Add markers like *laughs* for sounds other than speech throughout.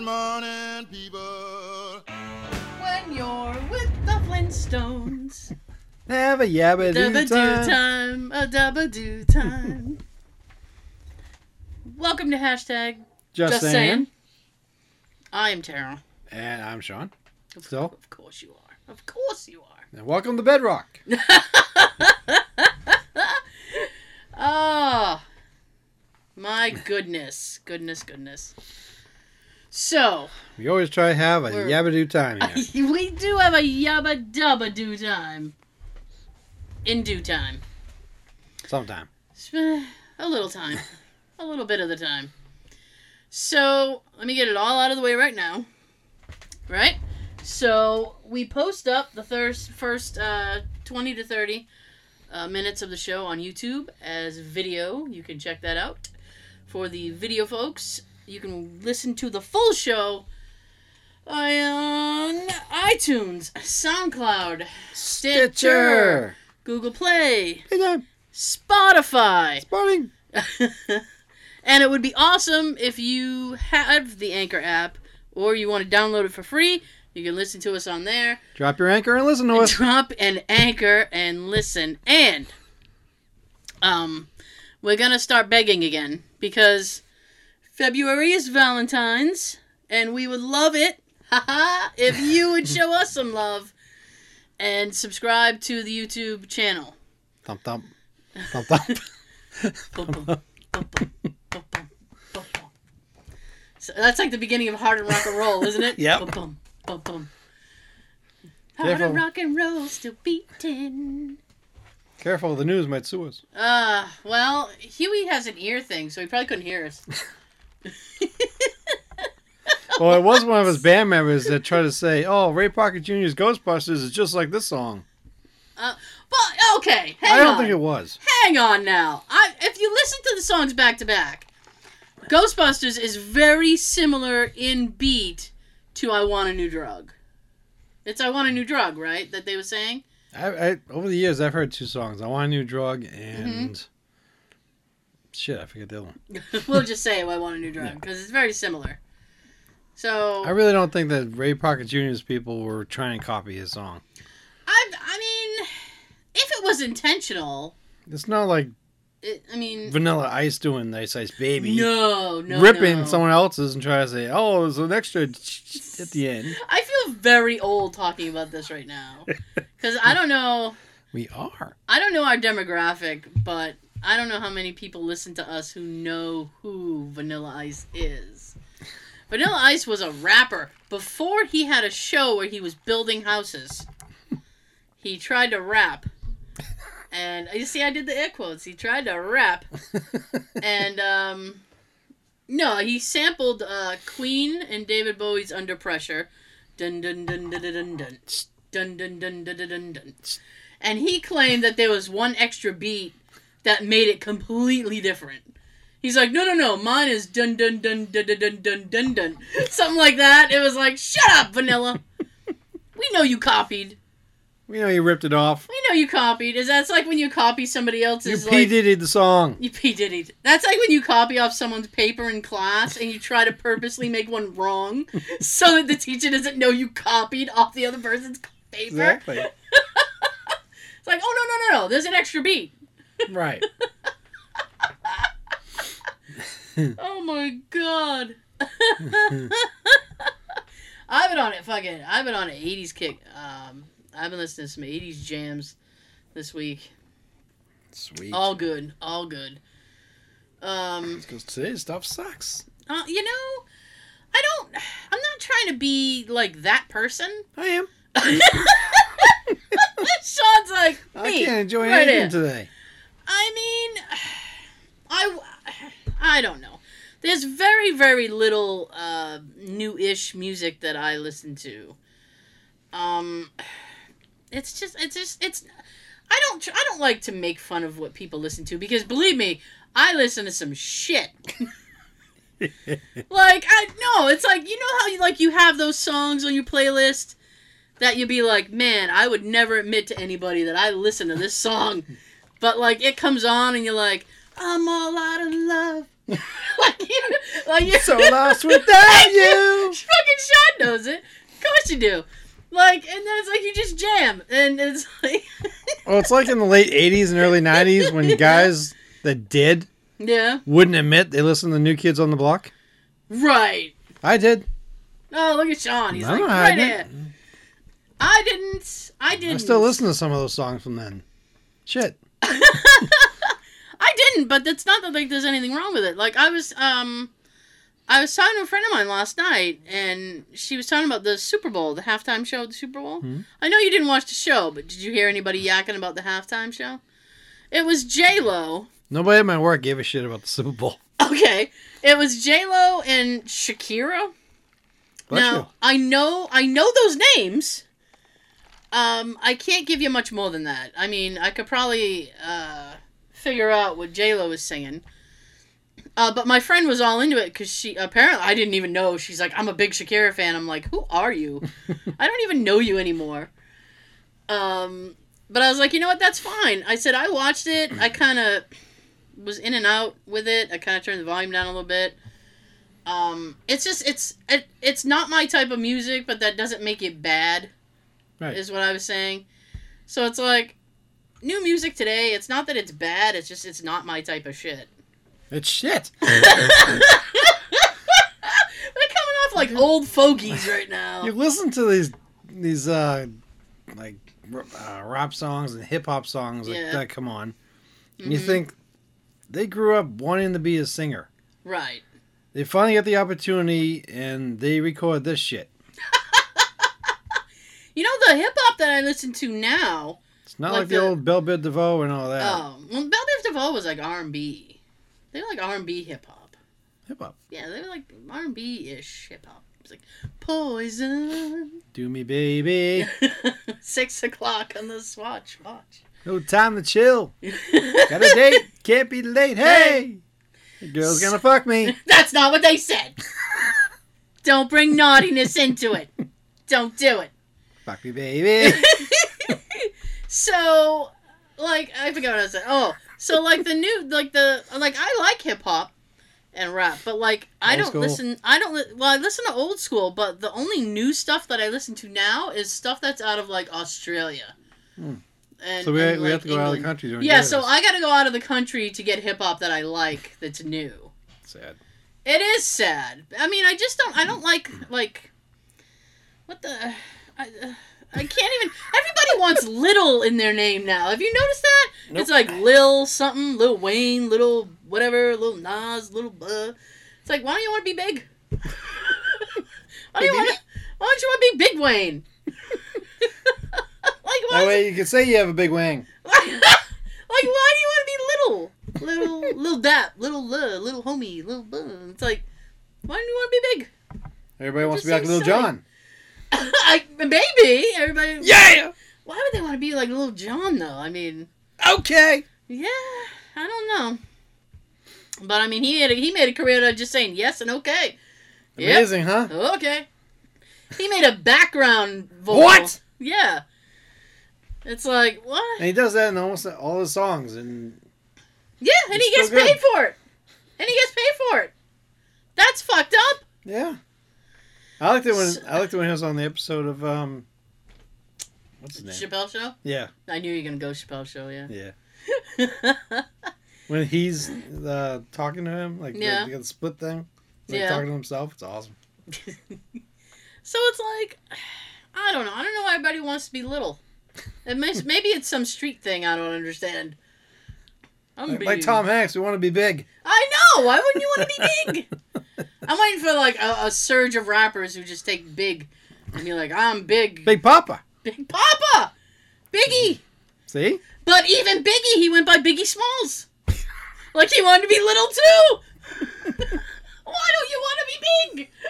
Good morning, people. When you're with the Flintstones. Have a yabba Dubba do do time. time. A dubba do time. *laughs* Welcome to hashtag Just, Just saying. saying. I am Tara. And I'm Sean. Of, So? of course you are. Of course you are. And welcome to Bedrock. Oh, *laughs* my goodness. Goodness, goodness. So, We always try to have a yabba do time *laughs* here. we do have a yabba dubba do time. In due time. Sometime. A little time. *laughs* a little bit of the time. So, let me get it all out of the way right now. Right? So, we post up the first, first uh, 20 to 30 uh, minutes of the show on YouTube as video. You can check that out. For the video folks, you can listen to the full show on iTunes, SoundCloud, Stitcher, Google Play, Hey. Spotify. Spotting. *laughs* and it would be awesome if you have the Anchor app or you want to download it for free. You can listen to us on there. Drop your anchor and listen to us. Drop an anchor and listen. And um we're gonna start begging again because February is Valentine's and we would love it *laughs* haha, if you would *laughs* show us some love and subscribe to the YouTube channel. Thump thump. Thump thump. So that's like the beginning of hard and rock and roll, isn't it? *laughs* Yep. Bum, bum, bum, bum. Hard Careful. and rock and roll still beating. Careful, the news might sue us. Uh, well, Huey has an ear thing, so he probably couldn't hear us. *laughs* Well, it was one of his band members that tried to say, "Oh, Ray Parker Jr.'s Ghostbusters is just like this song." Uh, but okay, hang I don't on. think it was. Hang on now. I, if you listen to the songs back to back, Ghostbusters is very similar in beat to "I Want a New Drug." It's "I Want a New Drug," right? That they were saying. I, I over the years I've heard two songs. I want a new drug and Mm-hmm. Shit, I forget the other one. *laughs* we'll just say "I Want a New Drug" because it's very similar. So I really don't think that Ray Parker Jr.'s people were trying to copy his song. I, I mean, if it was intentional, It's not like it, I mean, Vanilla Ice doing Ice Ice Baby, no, no, ripping no. someone else's and trying to say, "Oh, there's an extra at the end." I feel very old talking about this right now because I *laughs* don't know. We are. I don't know our demographic, but I don't know how many people listen to us who know who Vanilla Ice is. Vanilla Ice was a rapper before he had a show where he was building houses. He tried to rap. And you see, I did the air quotes. He tried to rap. and, um, no, he sampled uh, Queen and David Bowie's Under Pressure. Dun dun dun dun dun dun dun. Dun dun dun dun dun dun. And he claimed that there was one extra beat that made it completely different. He's like, no, no, no, mine is dun dun dun dun dun dun dun dun dun, *laughs* something like that. It was like, shut up, Vanilla. *laughs* We know you copied. We know you ripped it off. We know you copied. Is that's like when you copy somebody You else's P like Diddy the song. you P Diddy. That's like when you copy off someone's paper in class and you try to purposely make one wrong *laughs* so that the teacher doesn't know you copied off the other person's paper. Exactly. It's like, oh no no no no, there's an extra beat. Right. *laughs* Oh my god. *laughs* I've been on it fucking I've been on an 80s kick. Um I've been listening to some 80s jams this week. Sweet. All good, all good. Um Because today's stuff sucks. uh, you know, I don't I'm not trying to be like that person. I am. *laughs* Sean's like I can't enjoy right anything here. today. I mean, I, I don't know. There's very, very little uh, new-ish music that I listen to. Um, it's just, it's just, it's. I don't, I don't like to make fun of what people listen to because believe me, I listen to some shit. *laughs* like I no, it's like you know how you like you have those songs on your playlist that you'd be like, man, I would never admit to anybody that I listen to this song, *laughs* but like it comes on and you're like, I'm all out of love. *laughs* like you, like you, so lost without *laughs* you. *laughs* Fucking Sean knows it. Of course you do. Like, and then it's like you just jam, and it's like, Well, it's like in the late '80s and early '90s when guys that did yeah, wouldn't admit they listened to New Kids on the Block. right. I did. Oh, look at Sean. He's I'm like, right here. it. I didn't. I didn't. I still listen to some of those songs from then. Shit. *laughs* I didn't, but that's not that like there's anything wrong with it. Like I was um I was talking to a friend of mine last night and she was talking about the Super Bowl, the halftime show of the Super Bowl. Hmm. I know you didn't watch the show, but did you hear anybody yakking about the halftime show? It was J Lo. Nobody at my work gave a shit about the Super Bowl. *laughs* Okay. It was J Lo and Shakira. Bless now you. I know I know those names. Um, I can't give you much more than that. I mean, I could probably uh, figure out what J Lo was singing. Uh, but my friend was all into it because she apparently I didn't even know. She's like, I'm a big Shakira fan. I'm like, who are you? *laughs* I don't even know you anymore. Um, but I was like, you know what? That's fine. I said I watched it. I kind of was in and out with it. I kind of turned the volume down a little bit. Um, it's just it's it, it's not my type of music, but that doesn't make it bad. Right. Is what I was saying. So it's like new music today. It's not that it's bad. It's just it's not my type of shit. It's shit. *laughs* They're coming off like old fogies right now. You listen to these these uh like uh, rap songs and hip hop songs like Yeah. that come on. And you think they grew up wanting to be a singer. Right. They finally get the opportunity and they record this shit. You know the hip hop that I listen to now. It's not Like like, the, the- old Bell Biv DeVoe and all that. Oh, well, Bell Biv DeVoe was like R and B. They were like R and B hip hop. Hip hop. Yeah, they were like R and B ish hip hop. It's like poison. Do me baby. *laughs* Six o'clock on the swatch watch. No time to chill. Got a *laughs* date. Can't be late. Hey. The girl's gonna fuck me. *laughs* That's not what they said. Don't bring naughtiness into it. Don't do it. Fuck me baby. *laughs* so, like, I forgot what I said. Oh, so like the new, like the, like I like hip hop and rap, but like I Old don't school? listen. I don't. li- Well, I listen to old school, but the only new stuff that I listen to now is stuff that's out of like Australia. Hmm. And, So we, and, we like, have to go out of the country to Yeah, so. I got to go out of the country to get hip hop that I like that's new. Sad. It is sad. I mean, I just don't. I don't like like what the. I, uh, I can't even. Everybody wants little in their name now. Have you noticed that? Nope. It's like Lil something, Lil Wayne, little whatever, little Nas, little. Uh, it's like, why don't you want to be big? why do you baby. Why don't you want to be Big Wayne? *laughs* like why? That way you can say you have a big wang. *laughs* like why do you want to be little, little, little dap, little uh, little homie, little. Uh, it's like, why do you want to be big? Everybody wants to be like Lil silly. John. *laughs* I, maybe everybody. Yeah. Why would they want to be like Little John though? I mean, Okay. yeah, I don't know. But I mean, he made a, he made a career out of just saying yes and okay. Yep. Amazing, huh? Okay. He made a background vocal. What? Yeah. It's like what? And he does that in almost all his songs, and Yeah, and he gets good. paid for it. And he gets paid for it. That's fucked up. yeah, I liked it when I liked it when he was on the episode of um, what's his name? Chappelle show. Yeah, I knew you were gonna go Chappelle show. Yeah. yeah. *laughs* When he's uh, talking to him, like Yeah. the, the split thing, He's, like Yeah. talking to himself. It's awesome. *laughs* So it's like, I don't know. I don't know why everybody wants to be little. It may, maybe it's some street thing I don't understand. I'm Like, like Tom Hanks, we want to be big. I know. Why wouldn't you want to be big? *laughs* I'm waiting for like a, a surge of rappers who just take big and be like, I'm big, Big Papa. big Papa, Biggie. See? But even Biggie, he went by Biggie Smalls. like he wanted to be little too. *laughs* Why don't you want to be big? *laughs*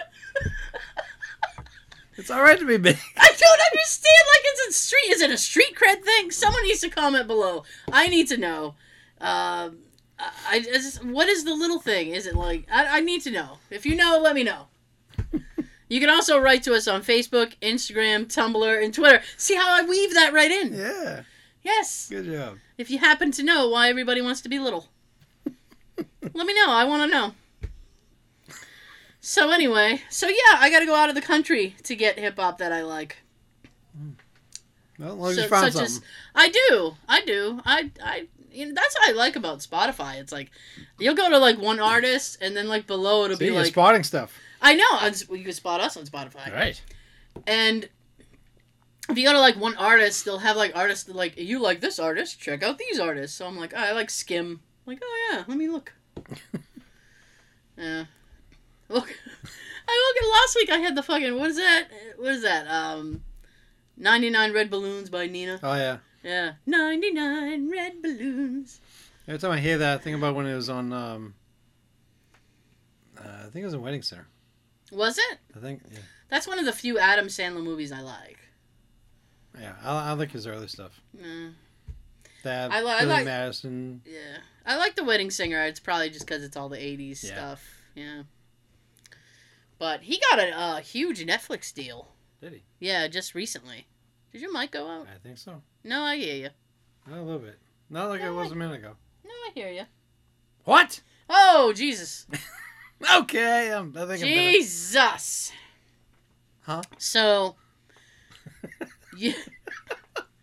It's all right to be big. I don't understand. Like, it's a street. Is it a street cred thing? Someone needs to comment below. I need to know. Um, I, I just, what is the little thing? Is it like I, I need to know. If you know, let me know. You can also write to us on Facebook, Instagram, Tumblr, and Twitter. See how I weave that right in? Yeah, Yes. good job. If you happen to know why everybody wants to be little, *laughs* let me know. I want to know. So anyway, so yeah, I got to go out of the country to get hip hop that I like. Well, as long as you found something. as- I do, I do, I, I. You know, that's what I like about Spotify. It's like you'll go to like one artist, and then like below it'll See, be you're like spotting stuff. I know. on S- You can spot us on Spotify. Right. And if you go to like one artist, they'll have like artists that, like you like this artist, check out these artists. So I'm like, oh, I like skim. I'm like, oh yeah, let me look. *laughs* yeah, look. *laughs* I look at last week. I had the fucking what is that? What is that? Um, 99 Red Balloons by Nena. Oh yeah. Yeah, 99 Red Balloons. Every time I hear that, I think about when it was on. Um, uh, I think it was in Wedding Singer. Was it? I think. Yeah. That's one of the few Adam Sandler movies I like. Yeah. I, I like his early stuff. Mm, That. I li- I Billy like- Madison. yeah, I like The Wedding Singer. It's probably just because it's all the 80s Yeah. stuff. Yeah. But he got a, uh huge Netflix deal. Did he? Yeah, just recently. Did your mic go out? I think so. No, I hear you. A little bit. Not like it was I- a minute ago. No, I hear you. What? Oh, Jesus. *laughs* Okay. Um, I think I'm. Jesus. Huh? So, yeah.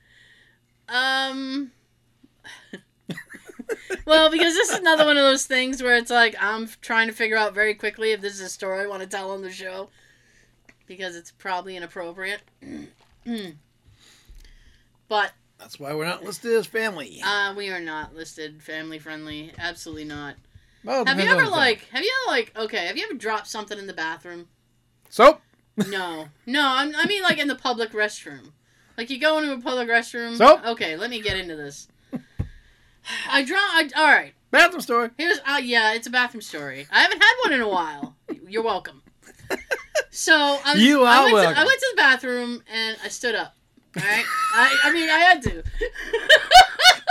*laughs* um. well, because this is another one of those things where it's like I'm trying to figure out very quickly if this is a story I want to tell on the show, because it's probably inappropriate. *clears throat* but That's why we're not listed as family. uh, we are not listed family friendly. Absolutely not. well, Have you ever like? Have you ever like? Okay. Have you ever dropped something in the bathroom? soap? *laughs* No, no. I'm, I mean, like in the public restroom. Like you go into a public restroom. Soap? Okay, let me get into this. I draw. I, all right. Bathroom story. Here's. Uh, yeah, it's a bathroom story. I haven't had one in a while. You're welcome. *laughs* So I was, You I are went welcome. To, I went to the bathroom and I stood up. All right. I, I mean, I had to.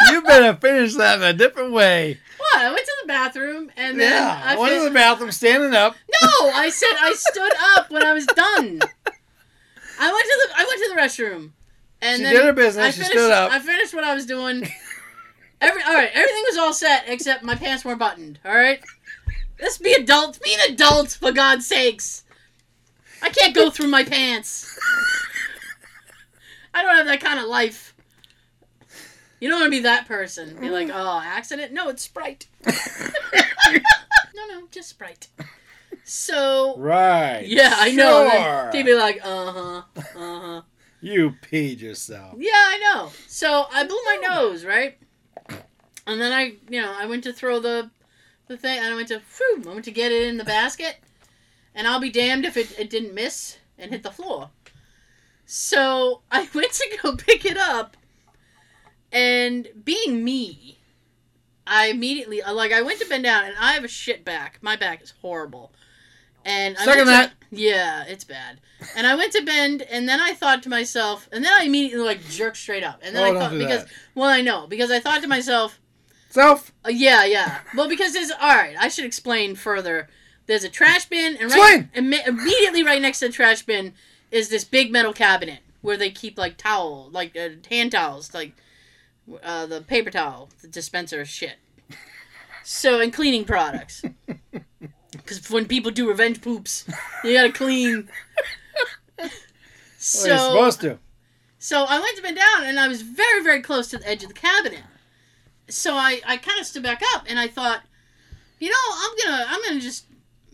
*laughs* you better finish that in a different way. what? I went to the bathroom and then Yeah. I I went fin- to the bathroom standing up. No, I said I stood up when I was done. I went to the I went to the restroom, and She then did her business, I she finished, stood up. I finished what I was doing. Every all right, everything was all set except my pants weren't buttoned. All right, let's be adults. Be an adult for God's sakes. I can't go through my pants. I don't have that kind of life. You don't want to be that person. Be like, oh, accident? No, it's Sprite. *laughs* no, no, just Sprite. So Right. yeah, I know. Sure. They'd be like, uh huh, uh huh. You peed yourself. Yeah, I know. So I blew my nose, right? And then I, you know, I went to throw the, the thing, and I went to, whew, I went to get it in the basket, and I'll be damned if it, it didn't miss and hit the floor. So I *laughs* went to go pick it up, and being me, I immediately, like, I went to bend down, and I have a shit back. My back is horrible. And I Second to- that. yeah, it's bad. And I went to bend, and then I thought to myself, and then I immediately like jerked straight up, and then Oh, I thought because that. well I know because I thought to myself, Self. uh, yeah, yeah, well because there's all right. I should explain further. There's a trash bin, and right imme- immediately right next to the trash bin is this big metal cabinet where they keep like towel, like uh, hand towels, like uh, the paper towel, the dispenser shit. So and cleaning products. *laughs* Because when people do revenge poops, you gotta clean. *laughs* So, you're supposed to. So I went to bend down, and I was very, very close to the edge of the cabinet. So I, I kind of stood back up, and I thought, you know, I'm gonna, I'm gonna just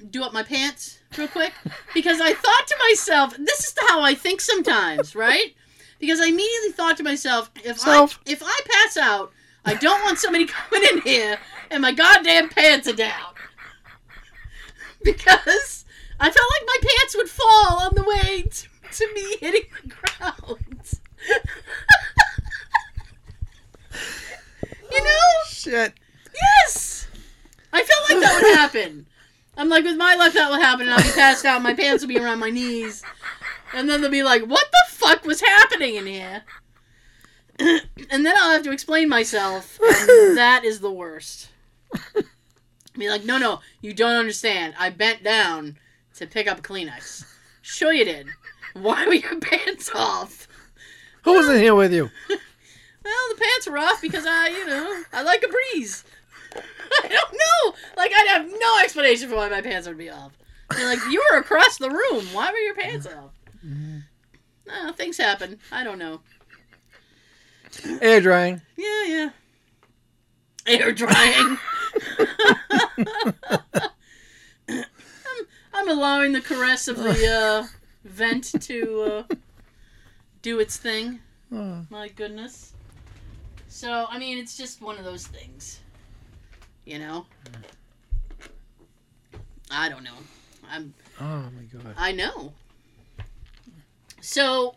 do up my pants real quick because I thought to myself, this is how I think sometimes, right? Because I immediately thought to myself, if Self. I, if I pass out, I don't want somebody *laughs* coming in here and my goddamn pants are down because I felt like my pants would fall on the way to, to me hitting the ground. *laughs* you know? Shit. Yes! I felt like that would happen. I'm like, with my luck, that will happen, and I'll be passed out. My pants will be around my knees. And then they'll be like, what the fuck was happening in here? *clears throat* and then I'll have to explain myself, and *laughs* that is the worst. Be like, no, no, you don't understand. I bent down to pick up a Kleenex. Sure you did. Why were your *laughs* pants off? Who was in here with you? *laughs* Well, the pants are off because I, you know, I like a breeze. *laughs* I don't know. Like, I'd have no explanation for why my pants would be off. You're like, you were across the room. Why were your pants off? No, things happen. I don't know. Air drying. Yeah, yeah. Air drying. *laughs* I'm, I'm allowing the caress of the uh, vent to uh, do its thing. Oh, My goodness. So, I mean, it's just one of those things. You know? I don't know. I'm oh my god. I know. So,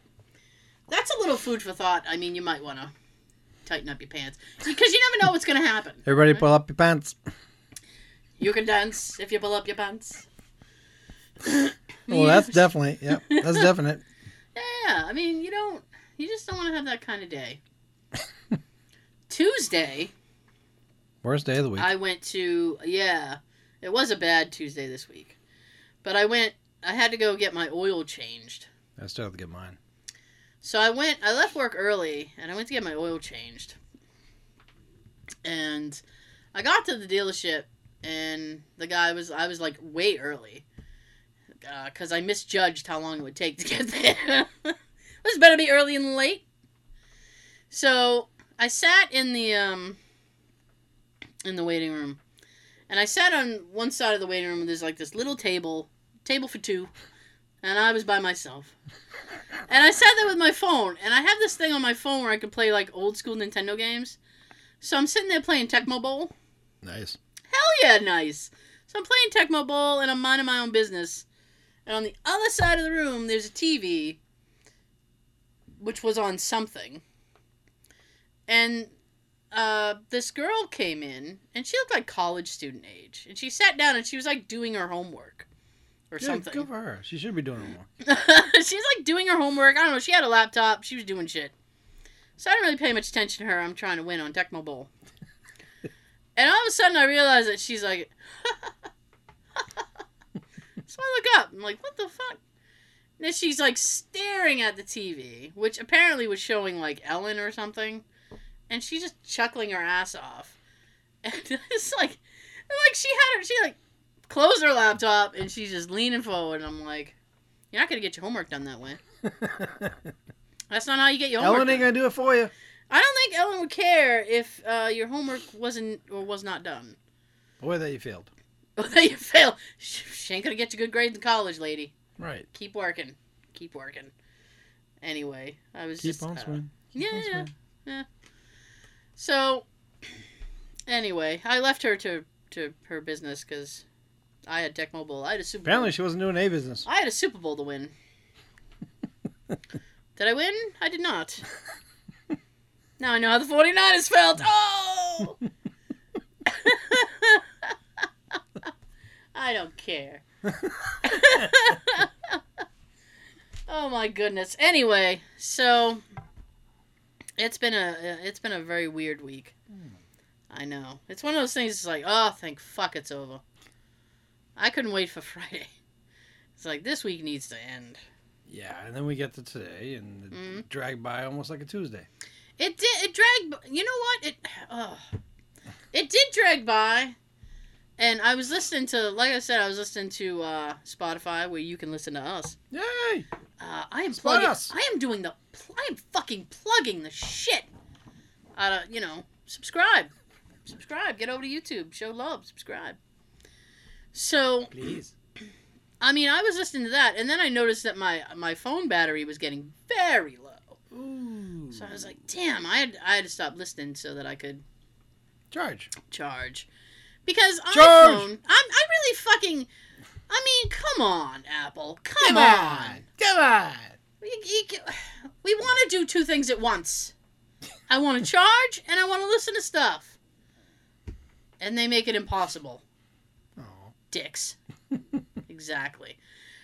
that's a little food for thought. I mean, you might want to tighten up your pants because you never know what's going to happen. Everybody pull up your pants. You can dance if you pull up your pants. Well, that's definitely, yep, that's definite. *laughs* Yeah, I mean, you don't. You just don't want to have that kind of day. *laughs* Tuesday, Worst day of the week. I went to. Yeah, it was a bad Tuesday this week, but I went. I had to go get my oil changed. I still have to get mine. So I went. I left work early, and I went to get my oil changed. And I got to the dealership, and the guy was. I was like way early, because I misjudged how long it would take to get *laughs* there. it was better be early than late. So I sat in the um in the waiting room, and I sat on one side of the waiting room. And there's like this little table, table for two, and I was by myself. And I sat there with my phone, and I have this thing on my phone where I can play like old school Nintendo games. So I'm sitting there playing Tecmo Bowl. Nice. Hell yeah, nice. So I'm playing Tecmo Bowl, and I'm minding my own business. And on the other side of the room, there's a TV, which was on something. And uh, this girl came in, and she looked like college student age. And she sat down, and she was like doing her homework or Yeah, something. good for her. She should be doing more. *laughs* She's like doing her homework. I don't know. She had a laptop. She was doing shit. So I didn't really pay much attention to her. I'm trying to win on Tecmo Bowl. *laughs* and all of a sudden, I realize that she's like. *laughs* so I look up. I'm like, what the fuck? And then she's like staring at the TV, which apparently was showing like Ellen or something. And she's just chuckling her ass off. *laughs* And it's like, like she had her, she like closed her laptop and she's just leaning forward. And I'm like, you're not gonna get your homework done that way. *laughs* That's not how you get your homework. Ellen ain't done. gonna do it for you. I don't think Ellen would care if uh, your homework wasn't or was not done. Or that you failed. *laughs* Or that you fail. She ain't gonna get you good grades in college, lady. Right. Keep working. Keep working. Anyway, I was Keep just on uh, swimming. Keep yeah, on yeah. swimming. So, anyway, I left her to to her business because I had Tecmo Bowl. I had a Super. Apparently, Bowl. she wasn't doing a business. I had a Super Bowl to win. *laughs* did I win? I did not. now I know how the 49ers felt. *laughs* Oh! *laughs* I don't care. oh my goodness. Anyway, so it's been a it's been a very weird week. I know. It's one of those things. It's like, oh, thank fuck, it's over. I couldn't wait for *laughs* Friday. It's like this week needs to end. Yeah, and then we get to today, and it Mhm. dragged by almost like a Tuesday. It did. It dragged. You know what? It. Oh, it did drag by, and I was listening to. Like I said, I was listening to uh, Spotify, where you can listen to us. Yay! Uh, I am Spot plugging. us. I am doing the. pl- I am fucking plugging the shit. Out of you know, subscribe, subscribe. Get over to YouTube. Show love. Subscribe. So Please. I mean, I was listening to that, and then I noticed that my my phone battery was getting very low. Ooh. So I was like, damn, I had I had to stop listening so that I could charge. charge. Because Charge! iPhone, I'm I really fucking. I mean, come on, Apple, come, on. Come on. You- we want to do two things at once. I want to charge and I want to listen to stuff, and they make it impossible. Oh. Dicks. exactly.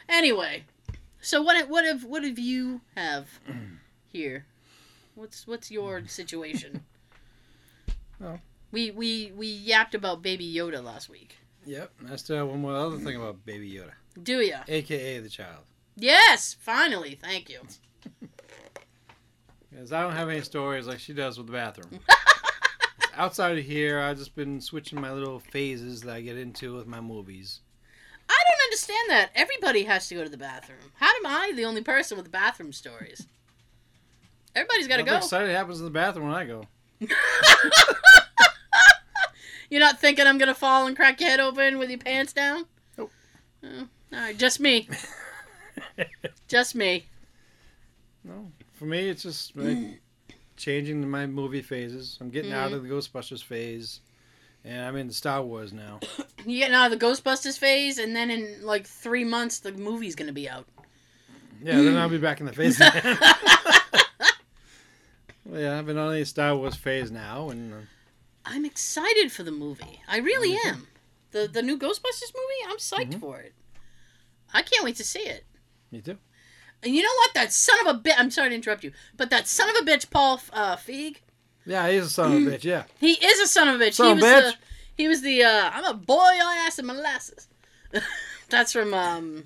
Anyway, so what what have what have you have *clears throat* here? What's what's your situation? Well. We we we yapped about Baby Yoda last week. Yep. I still have one more other thing about Baby Yoda, Do ya? aka the child. Yes, finally. Thank you. Because I don't have any stories like she does with the bathroom. *laughs* Outside of here, I've just been switching my little phases that I get into with my movies. I don't understand that. Everybody has to go to the bathroom. How am I the only person with bathroom stories? Everybody's got to go. exciting happens in the bathroom when I go. *laughs* You're not thinking I'm gonna fall and crack your head open with your pants down? Nope. Oh, all right, just me. *laughs* just me. No, for me, it's just like, changing my movie phases. I'm getting out Mm-hmm. of the Ghostbusters phase, and I'm in the Star Wars now. *coughs* You getting out of the Ghostbusters phase, and then in like three months, the movie's gonna be out. Yeah, then I'll be back in the phase. *laughs* again. *laughs* well, yeah, I've been on a Star Wars phase now, and uh, I'm excited for the movie. I really too. am. The the new Ghostbusters movie, I'm psyched Mhm. for it. I can't wait to see it. me too. And you know what? That son of a bitch. I'm sorry to interrupt you, but that son of a bitch, Paul uh, Feig. Yeah, he's a son of a bitch. Yeah, He is a son of a bitch. Son he of was bitch. the he was the uh, I'm a boy your ass and molasses. *laughs* That's from um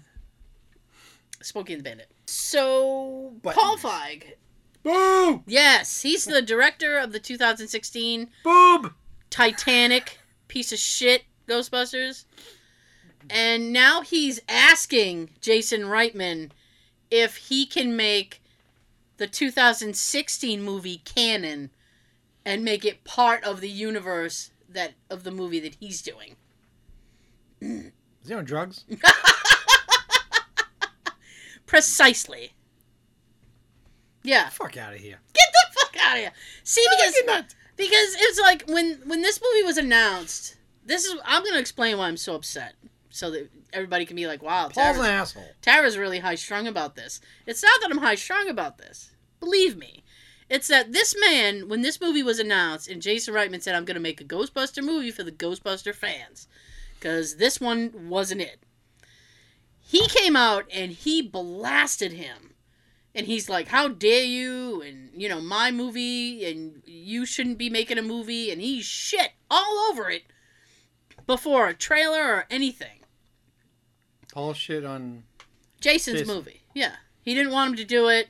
Smokey and the Bandit. So Paul. Feig. Boob, Yes, he's the director of the 2016 boob. Titanic piece of shit Ghostbusters. And now he's asking Jason Reitman if he can make the 2016 movie canon and make it part of the universe that of the movie that he's doing. Is he on drugs? *laughs* Precisely. Yeah. Fuck out of here. Get the fuck out of here. See because because it's like when when this movie was announced. This is I'm gonna explain why I'm so upset, so that everybody can be like, "Wow, Paul's Tara's, an asshole. Tara's really high strung about this." It's not that I'm high strung about this. Believe me, it's that this man, when this movie was announced, and Jason Reitman said, "I'm gonna make a Ghostbuster movie for the Ghostbuster fans," because this one wasn't it. He came out and he blasted him and he's like, "How dare you?" and you know, my movie, and you shouldn't be making a movie, and he's shit all over it before a trailer or anything. Paul shit on. Jason's Jason. movie, yeah, he didn't want him to do it,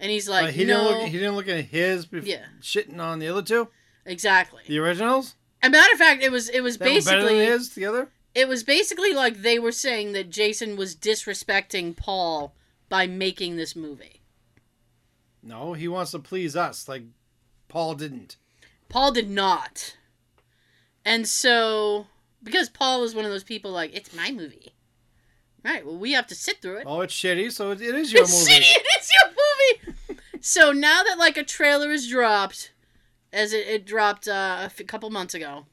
and he's like, Uh, he "No, didn't look. He didn't look at his. Bef- Yeah. Shitting on the other two, exactly." the originals. As a matter of fact, it was it was They were better than basically his together. it was basically like they were saying that Jason was disrespecting Paul by making this movie. No, he wants to please us, like Paul didn't. Paul did not. And so, because Paul is one of those people like, it's my movie. Right, well, we have to sit through it. Oh, it's shitty, so it, it is your movie. it's movie. shitty, it's your movie! *laughs* so now that, like, a trailer is dropped, as it, it dropped uh, a f- couple months ago,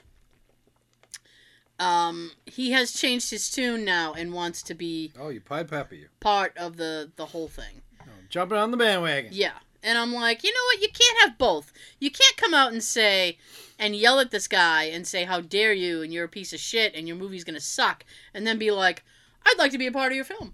um, he has changed his tune now and wants to be Oh, you pied pepper you. part of the, the whole thing. Oh, jumping on the bandwagon. Yeah. And I'm like, you know what? You can't have both. You can't come out and say, and yell at this guy and say, how dare you, and you're a piece of shit, and your movie's going to suck, and then be like, I'd like to be a part of your film.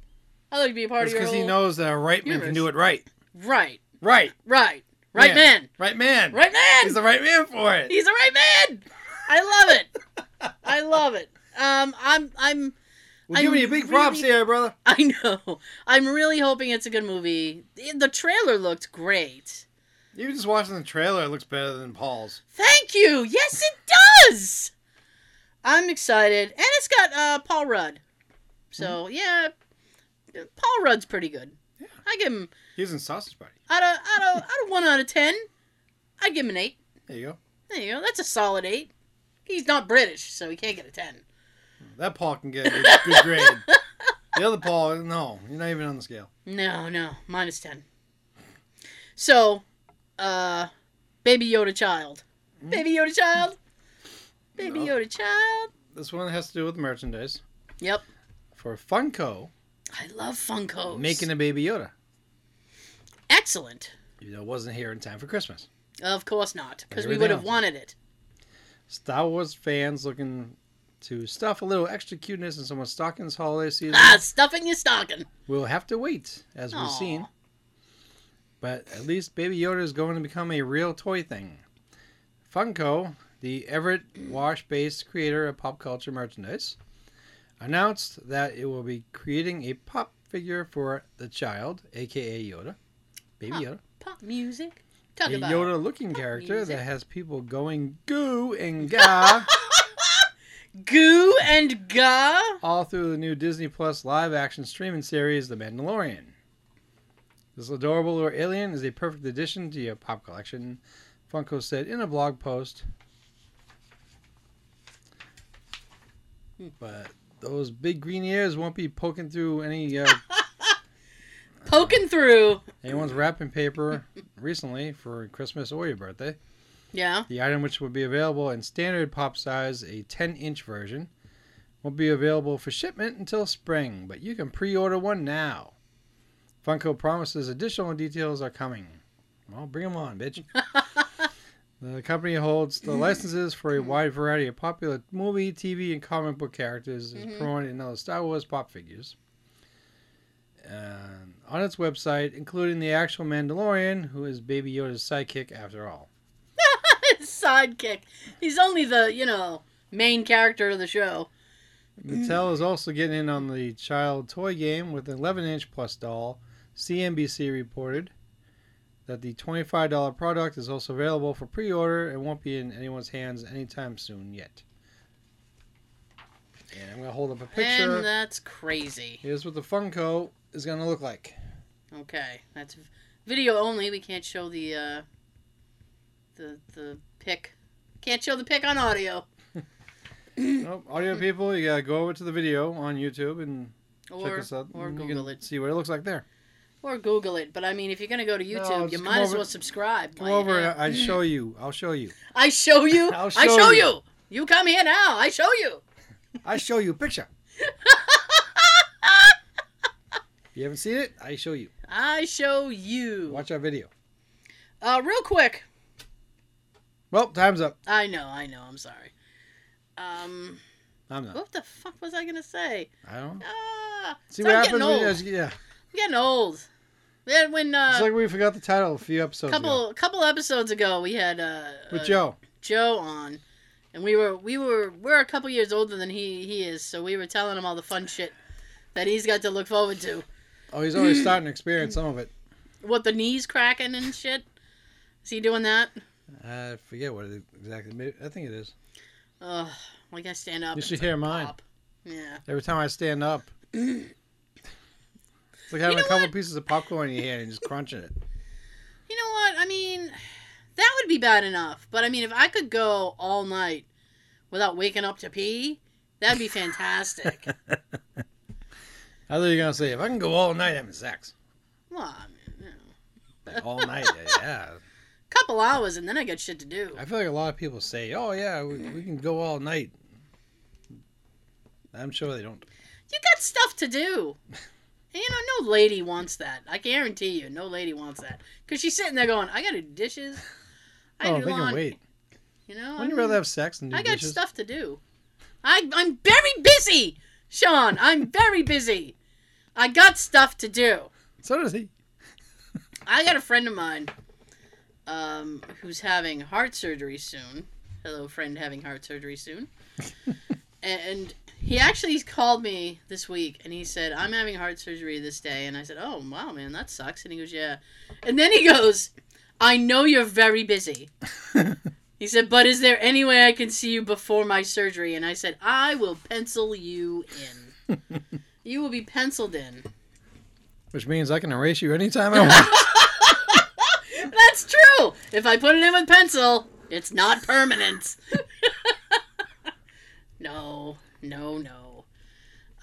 I'd like to be a part That's of your because he whole-" knows that a right man can do it right. Right. Right. Right. Right Man. man. Right man. Right man. He's the right man for it. He's a right man. I love it. *laughs* I love it. Um, I'm, I'm, We're I'm giving you big props really- here, brother. *laughs* I know. I'm really hoping it's a good movie. The- trailer looked great. Even just watching the trailer, it looks better than Paul's. Thank you. Yes, it does. I'm excited, and it's got uh, Paul Rudd. So yeah, Paul Rudd's pretty good. Yeah. I give him He's in Sausage Party. out of out of out of one out of ten. I give him an eight. There you go. There you go. That's a solid eight. He's not British, so he can't get a ten. That Paul can get a good, good *laughs* grade. The other Paul, no, you're not even on the scale. No, no, minus ten. So, uh, Baby Yoda child, Hmm? Baby Yoda child, Baby No. Yoda child. This one has to do with merchandise. Yep, For Funko, I love Funko. making a Baby Yoda. excellent. You know, it wasn't here in time for Christmas. Of course not, because we Everything would have else. wanted it. Star Wars fans looking to stuff a little extra cuteness in someone's stocking this holiday season. Ah, stuffing your stocking. We'll have to wait, as we've seen. But at least Baby Yoda is going to become a real toy thing. Funko, the Everett Wash based creator of pop culture merchandise, announced that it will be creating a pop figure for the child, aka Yoda. Baby Huh. Yoda. Pop music. Talk a Yoda looking character music. that has people going goo and ga *laughs* Goo and Ga. all through the new Disney Plus live action streaming series, The Mandalorian. This adorable little alien is a perfect addition to your pop collection, Funko said in a blog post. But those big green ears won't be poking through any uh, Poking through. anyone's wrapping paper recently for Christmas or your birthday. Yeah. The item, which will be available in standard pop size, a 10 inch version, won't be available for shipment until spring, but you can pre order one now. Funko promises additional details are coming. Well, bring them on, bitch. *laughs* the company holds the licenses for a wide variety of popular movie, TV, and comic book characters, is Mhm. promoting other Star Wars pop figures. And on its website, including the actual Mandalorian, who is Baby Yoda's sidekick after all. *laughs* Sidekick. He's only the, you know, main character of the show. Mattel is also getting in on the child toy game with an 11 inch plus doll. CNBC reported that the $25 product is also available for pre order and won't be in anyone's hands anytime soon yet. And I'm going to hold up a picture. And that's crazy. Here's with the Funko is going to look like. Okay. That's video only. We can't show the, uh, the, the pic. Can't show the pic on audio. *laughs* Nope, audio people, you got to go over to the video on YouTube and check Or, us out. or Google it. See what it looks like there. Or Google it. But I mean, if you're going to go to YouTube, you might as well subscribe. Come over I show you. I'll show you. I show you. *laughs* I'll I show show you. you. You come here now. I show you. *laughs* I show you a picture. If you haven't seen it, I show you. I show you. Watch our video. Uh, real quick. Well, time's up. I know, I know. I'm sorry. Um, I'm not. what the fuck was I gonna say? I don't know. Ah, See what I'm happens getting when yeah. I'm getting old. Then when uh, It's like we forgot the title a few episodes couple ago. couple episodes ago, we had uh, With uh, Joe. Joe on, and we were we were we're a couple years older than he he is, so we were telling him all the fun shit that he's got to look forward to. Oh, he's already *laughs* starting to experience some of it. What the knees cracking and shit. Is he doing that? I forget what it exactly. Maybe, I think it is. Ugh, like I stand up. You should hear like mine. pop. Yeah. Every time I stand up, *clears throat* it's like having know a couple what? pieces of popcorn in your hand and just crunching it. You know what? I mean, that would be bad enough. But I mean, if I could go all night without waking up to pee, that'd be fantastic. *laughs* I thought you were gonna say if I can go all night having sex, well, I mean, you know, like all night, yeah. *laughs* couple hours and then I got shit to do. I feel like a lot of people say, "Oh yeah, we, we can go all night." I'm sure they don't. You got stuff to do. You know, no lady wants that. I guarantee you, no lady wants that. Because she's sitting there going, I got to do dishes. I oh, do laundry." wait. You know, I Wouldn't you mean, rather have sex than do I got dishes? stuff to do. I, I'm very busy, Sean. I'm very busy. I got stuff to do. So does he. *laughs* I got a friend of mine um, who's having heart surgery soon. Hello, friend having heart surgery soon. *laughs* and he actually called me this week and he said, I'm having heart surgery this day. And I said, Oh, wow, man, that sucks. And he goes, Yeah. And then he goes, I know you're very busy. *laughs* He said, But is there any way I can see you before my surgery? And I said, I will pencil you in. You will be penciled in. Which means I can erase you anytime I want. *laughs* That's true. If I put it in with pencil, it's not permanent. *laughs* no, no, no.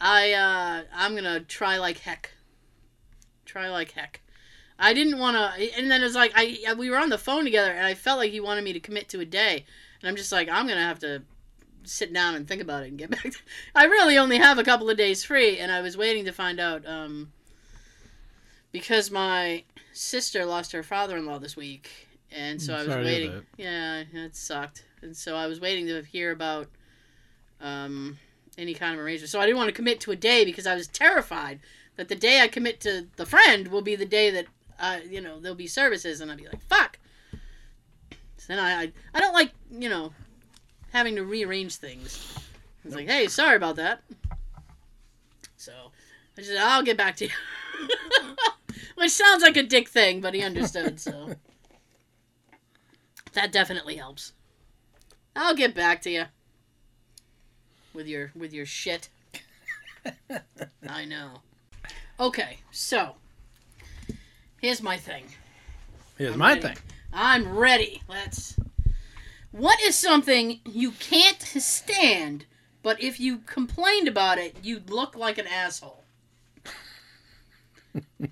I uh I'm gonna try like heck. Try like heck. I didn't want to, and then it was like I we were on the phone together, and I felt like he wanted me to commit to a day, and I'm just like I'm gonna have to sit down and think about it and get *laughs* back. To, I really only have a couple of days free, and I was waiting to find out um because my sister lost her father-in-law this week, and so I'm was sorry to hear waiting. that. Yeah, it sucked, and so I was waiting to hear about um, any kind of arrangement. So I didn't want to commit to a day because I was terrified that the day I commit to the friend will be the day that uh, you know there'll be services, and I'd be like, "Fuck." So then I, I, I don't like you know having to rearrange things. It's like, "Hey, sorry about that." So I just said, "I'll get back to you." *laughs* Which sounds like a dick thing, but he understood, so. *laughs* That definitely helps. I'll get back to you. with your with your shit. *laughs* I know. Okay, so here's my thing. Here's I'm my ready. thing. I'm ready. Let's. What is something you can't stand, but if you complained about it, you'd look like an asshole?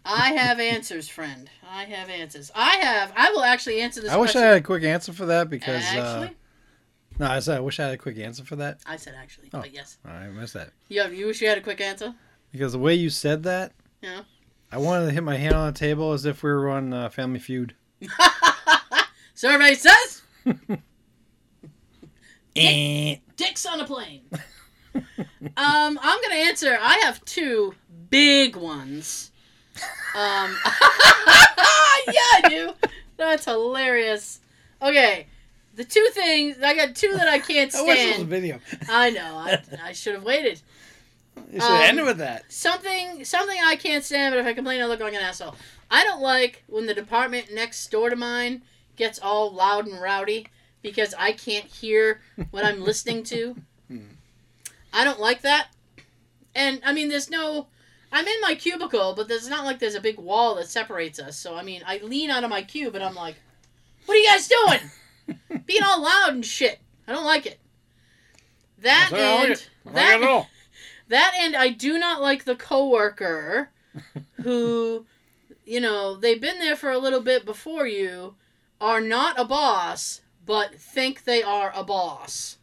I have answers, friend. I have answers. I have. I will actually answer this I wish I had a quick answer for that because. actually, Uh, no, I said I wish I had a quick answer for that. I said actually, Oh. but yes. I missed that. You have, you wish you had a quick answer? Because the way you said that, Yeah. I wanted to hit my hand on the table as if we were on uh, Family Feud. *laughs* Survey says *laughs* Eh. dicks on a plane. um, I'm gonna answer. I have two big ones. Um, *laughs* yeah, I do. That's hilarious. Okay, the two things I got two that I can't stand. *laughs* I wish it was a video. I know. I, I should have waited. You should Um, ended with that. Something something I can't stand, but if I complain, I look like an asshole. I don't like when the department next door to mine gets all loud and rowdy because I can't hear what I'm listening to. Hmm. *laughs* I don't like that. And I mean, there's no. I'm in my cubicle, but there's not like there's a big wall that separates us. So I mean, I lean out of my cube and I'm like, "What are you guys doing? *laughs* Being all loud and shit. I don't like it." That That's all I like and it. I like that it all. that and I do not like the coworker *laughs* who, you know, they've been there for a little bit before you, are not a boss, but think they are a boss.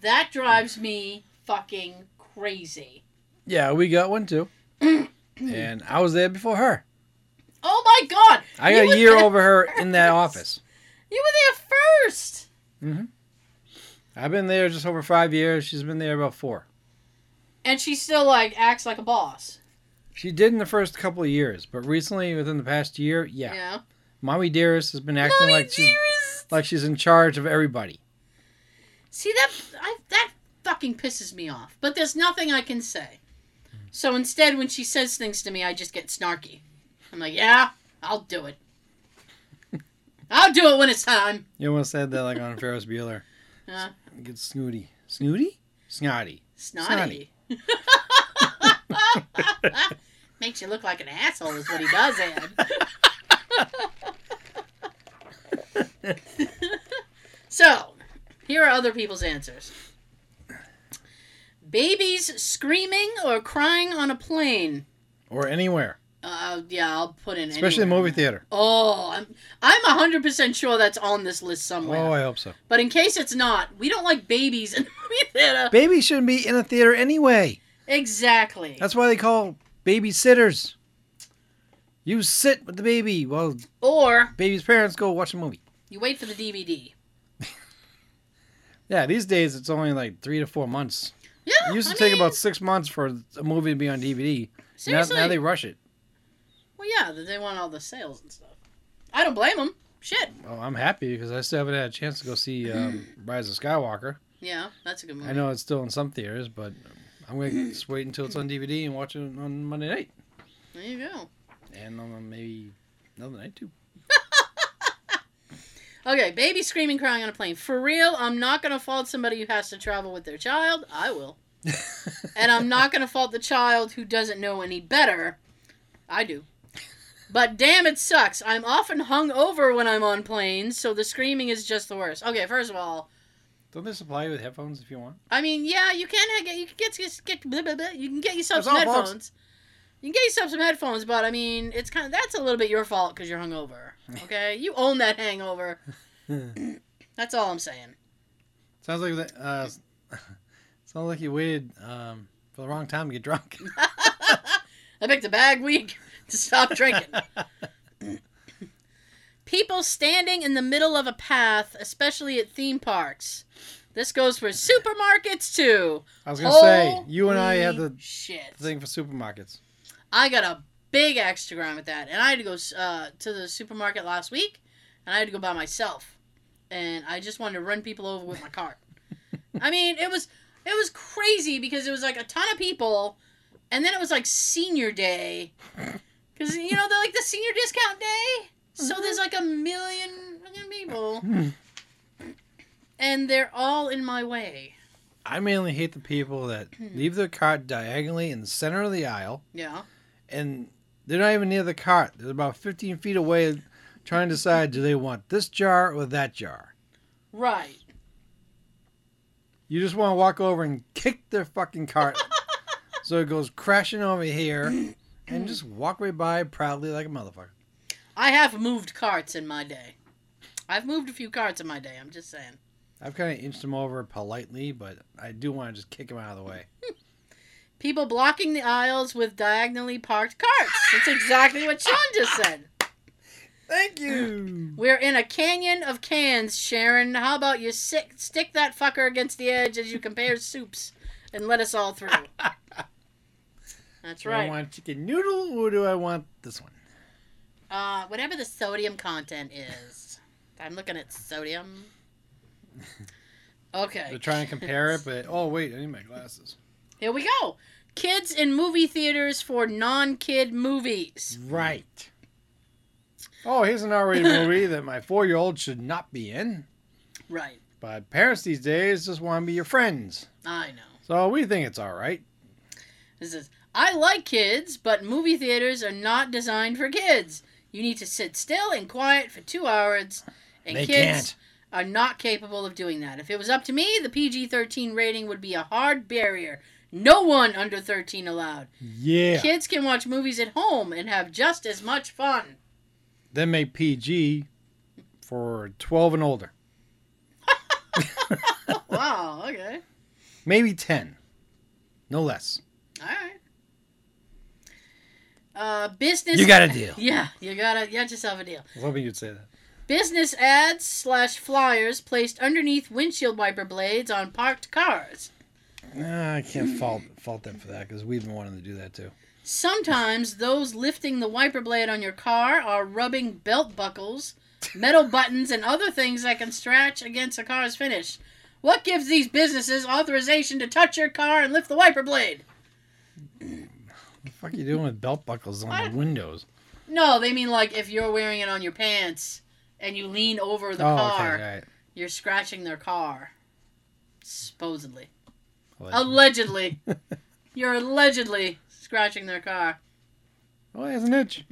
That drives me fucking crazy. Yeah, we got one too. *clears throat* and I was there before her. Oh my god! I got a year over her in that office. You were there first! Mm-hmm. I've been there just over five years. She's been there about four. And she still, like, acts like a boss. She did in the first couple of years, but recently, within the past year, yeah, Yeah. Mommy Dearest has been acting Mommy like she's dearest! Like she's in charge of everybody. See that I, that fucking pisses me off. But there's nothing I can say. So instead, when she says things to me, I just get snarky. I'm like, yeah, I'll do it. I'll do it when it's time. You almost said that like on Ferris Bueller. Uh, Get snooty, snooty, snotty. snotty. *laughs* Makes you look like an asshole is what he does, Ed. *laughs* *laughs* so, here are other people's answers. Babies screaming or crying on a plane. Or anywhere, Uh, yeah, I'll put in especially the anywhere. movie theater. Oh, I'm I'm hundred percent sure that's on this list somewhere. Oh, I hope so. But in case it's not, we don't like babies in the movie theater. Babies shouldn't be in a theater anyway. Exactly. That's why they call babysitters. You sit with the baby while Or baby's parents go watch a movie. You wait for the DVD. *laughs* Yeah, these days it's only like three to four months. Yeah, It used to I take mean, about six months for a movie to be on DVD. Now, seriously. now they rush it. Well, yeah, they want all the sales and stuff. I don't blame them. Shit. Well, I'm happy because I still haven't had a chance to go see um, *clears throat* Rise of Skywalker. Yeah, that's a good movie. I know it's still in some theaters, but I'm going to just wait until it's on DVD and watch it on Monday night. There you go. And on maybe another night too. Okay, baby screaming, crying on a plane. For real, I'm not gonna fault somebody who has to travel with their child. I will. *laughs* and I'm not gonna fault the child who doesn't know any better. I do. But damn, it sucks. I'm often hung over when I'm on planes, so the screaming is just the worst. Okay, first of all, Don't they supply you with headphones if you want? I mean, yeah, you can get you can get get, get blah, blah, blah. you can get yourself some folks. You can get yourself some headphones, but I mean, it's kind of that's a little bit your fault because you're hungover. *laughs* Okay, you own that hangover. *laughs* That's all I'm saying. Sounds like that. Uh, *laughs* sounds like you waited um, for the wrong time to get drunk. I picked a bad week to stop drinking. *coughs* People standing in the middle of a path, especially at theme parks. This goes for supermarkets too. I was gonna say you and I Holy the shit. thing for supermarkets. I got a big extragram with that, and I had to go uh, to the supermarket last week, and I had to go by myself, and I just wanted to run people over with my cart. *laughs* I mean, it was it was crazy because it was like a ton of people, and then it was like senior day, because you know they're like the senior discount day, so mm-hmm. there's like a million people, hmm. and they're all in my way. I mainly hate the people that hmm. leave their cart diagonally in the center of the aisle, Yeah. And they're not even near the cart. They're about 15 feet away, trying to decide do they want this jar or that jar. Right. You just want to walk over and kick their fucking cart *laughs* so it goes crashing over here, and just walk right by proudly like a motherfucker. I have moved carts in my day. I've moved a few carts in my day. I'm just saying. I've kind of inched them over politely, but I do want to just kick them out of the way. *laughs* People blocking the aisles with diagonally parked carts. That's exactly what Sean just said. Thank you. We're in a canyon of cans, Sharon. How about you sick, stick that fucker against the edge as you compare soups and let us all through? That's right. Do I want chicken noodle or do I want this one? Uh, whatever the sodium content is. I'm looking at sodium. *laughs* Okay. They're trying to compare it, but oh wait, I need my glasses. Here we go. Kids in movie theaters for non-kid movies. Right. Oh, here's an R-rated *laughs* movie that my four-year-old should not be in. Right. But parents these days just want to be your friends, I know. so we think it's all right. This is I like kids, but movie theaters are not designed for kids. You need to sit still and quiet for two hours, and They kids can't. are not capable of doing that. If it was up to me, the PG 13 rating would be a hard barrier. No one under 13 allowed. Yeah. Kids can watch movies at home and have just as much fun. Then make PG for 12 and older, *laughs* wow, okay. maybe 10, no less. All right. Uh, business. You got a deal. *laughs* Yeah, you gotta, you got yourself a deal. I was hoping you'd say that. Business ads slash flyers placed underneath windshield wiper blades on parked cars. Nah, I can't fault fault them for that because we've been wanting to do that too. Sometimes those lifting the wiper blade on your car are rubbing belt buckles, metal *laughs* buttons, and other things that can scratch against a car's finish. What gives these businesses authorization to touch your car and lift the wiper blade? What the fuck are you doing with belt buckles on What? the windows? No, they mean like if you're wearing it on your pants and you lean over the oh, car, okay, right. you're scratching their car. Supposedly. Allegedly. Allegedly. you're allegedly scratching their car. Oh, it has an itch.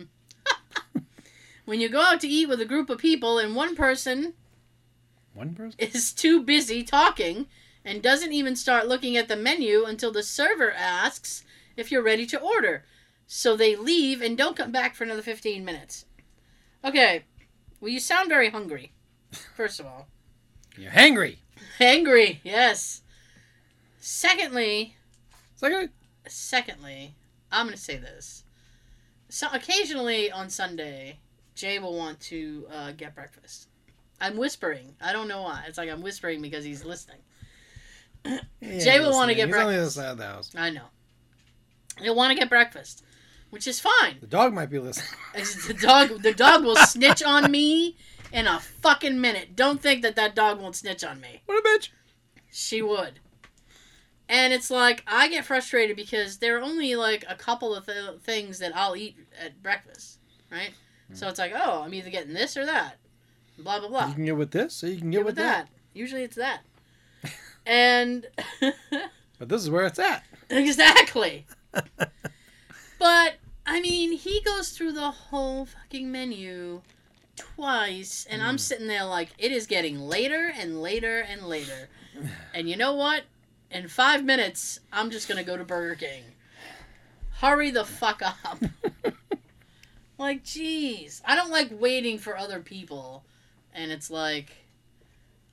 When you go out to eat with a group of people and one person One person. is too busy talking and doesn't even start looking at the menu until the server asks if you're ready to order. So they leave and don't come back for another 15 minutes. Okay, well, you sound very hungry, first of all. You're hangry. Angry, yes. Secondly, Second. secondly, I'm going to say this. So occasionally on Sunday, Jay will want to uh, get breakfast. I'm whispering. I don't know why. It's like I'm whispering because he's listening. Jay will wanna get He's on the other breakfast. side of the house. I know. He'll want to get breakfast, which is fine. The dog might be listening. *laughs* The dog, the dog will snitch on me in a fucking minute. Don't think that that dog won't snitch on me. what a bitch. She would. And it's like I get frustrated because there are only like a couple of th- things that I'll eat at breakfast, right? So hmm. it's like, oh, I'm either getting this or that, blah blah blah. You can get with this, or you can get, Get with that. that. Usually it's that. *laughs* and *laughs* But this is where it's at. exactly. *laughs* but I mean, he goes through the whole fucking menu twice, and I'm hmm. sitting there like, it is getting later and later and later. *sighs* And you know what? In five minutes, I'm just gonna go to Burger King. Hurry the fuck up. *laughs* like, jeez, I don't like waiting for other people, and it's like,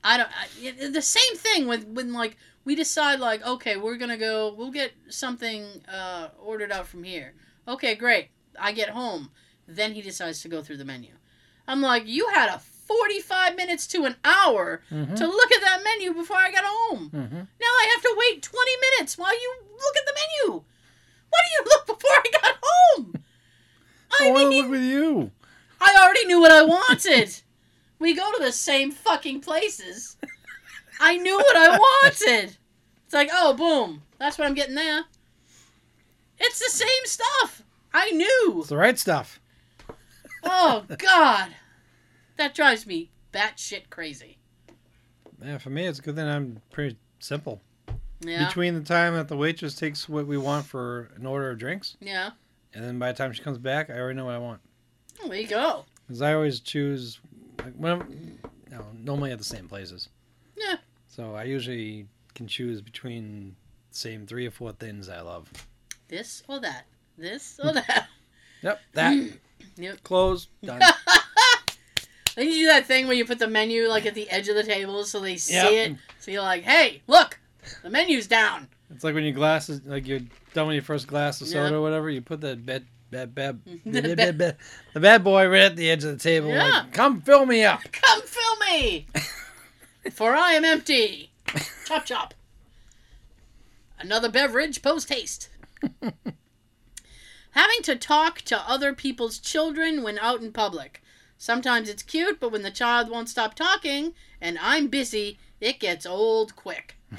I don't. I, the same thing with when like we decide like, okay, we're gonna go, we'll get something uh, ordered out from here. Okay, great. I get home, then he decides to go through the menu. I'm like, you had a 45 minutes to an hour Mm-hmm. to look at that menu before I got home. mm-hmm. Now I have to wait 20 minutes while you look at the menu. Why do you look *laughs* before I got home? I I want to mean, look with you. I already knew what I wanted. we go to the same fucking places. I knew what I wanted. It's like, oh, boom. That's what I'm getting there. It's the same stuff. I knew. It's the right stuff. Oh, God. That drives me batshit crazy. Yeah, for me, it's good thing I'm pretty simple. Yeah. between the time that the waitress takes what we want for an order of drinks, yeah. and then by the time she comes back, I already know what I want. There you go. Because I always choose, like, when I'm, you know, normally at the same places. Yeah. So I usually can choose between the same three or four things I love. This or that. This *laughs* or that. Yep, that. *clears throat* Yep. Close. Done. *laughs* Then you do that thing where you put the menu like at the edge of the table so they see Yep. it. So you're like, hey, look, the menu's down. It's like when your glasses, like you're done with your first glass of soda Yeah. or whatever, you put that bad, bad, bad, The *laughs* bad, bad- bad, bad- the bad boy right at the edge of the table. Yeah. Like, Come fill me up. *laughs* Come fill me, *laughs* for I am empty. Chop chop. Another beverage post haste. Having to talk to other people's children when out in public. Sometimes it's cute, but when the child won't stop talking and I'm busy, it gets old quick. I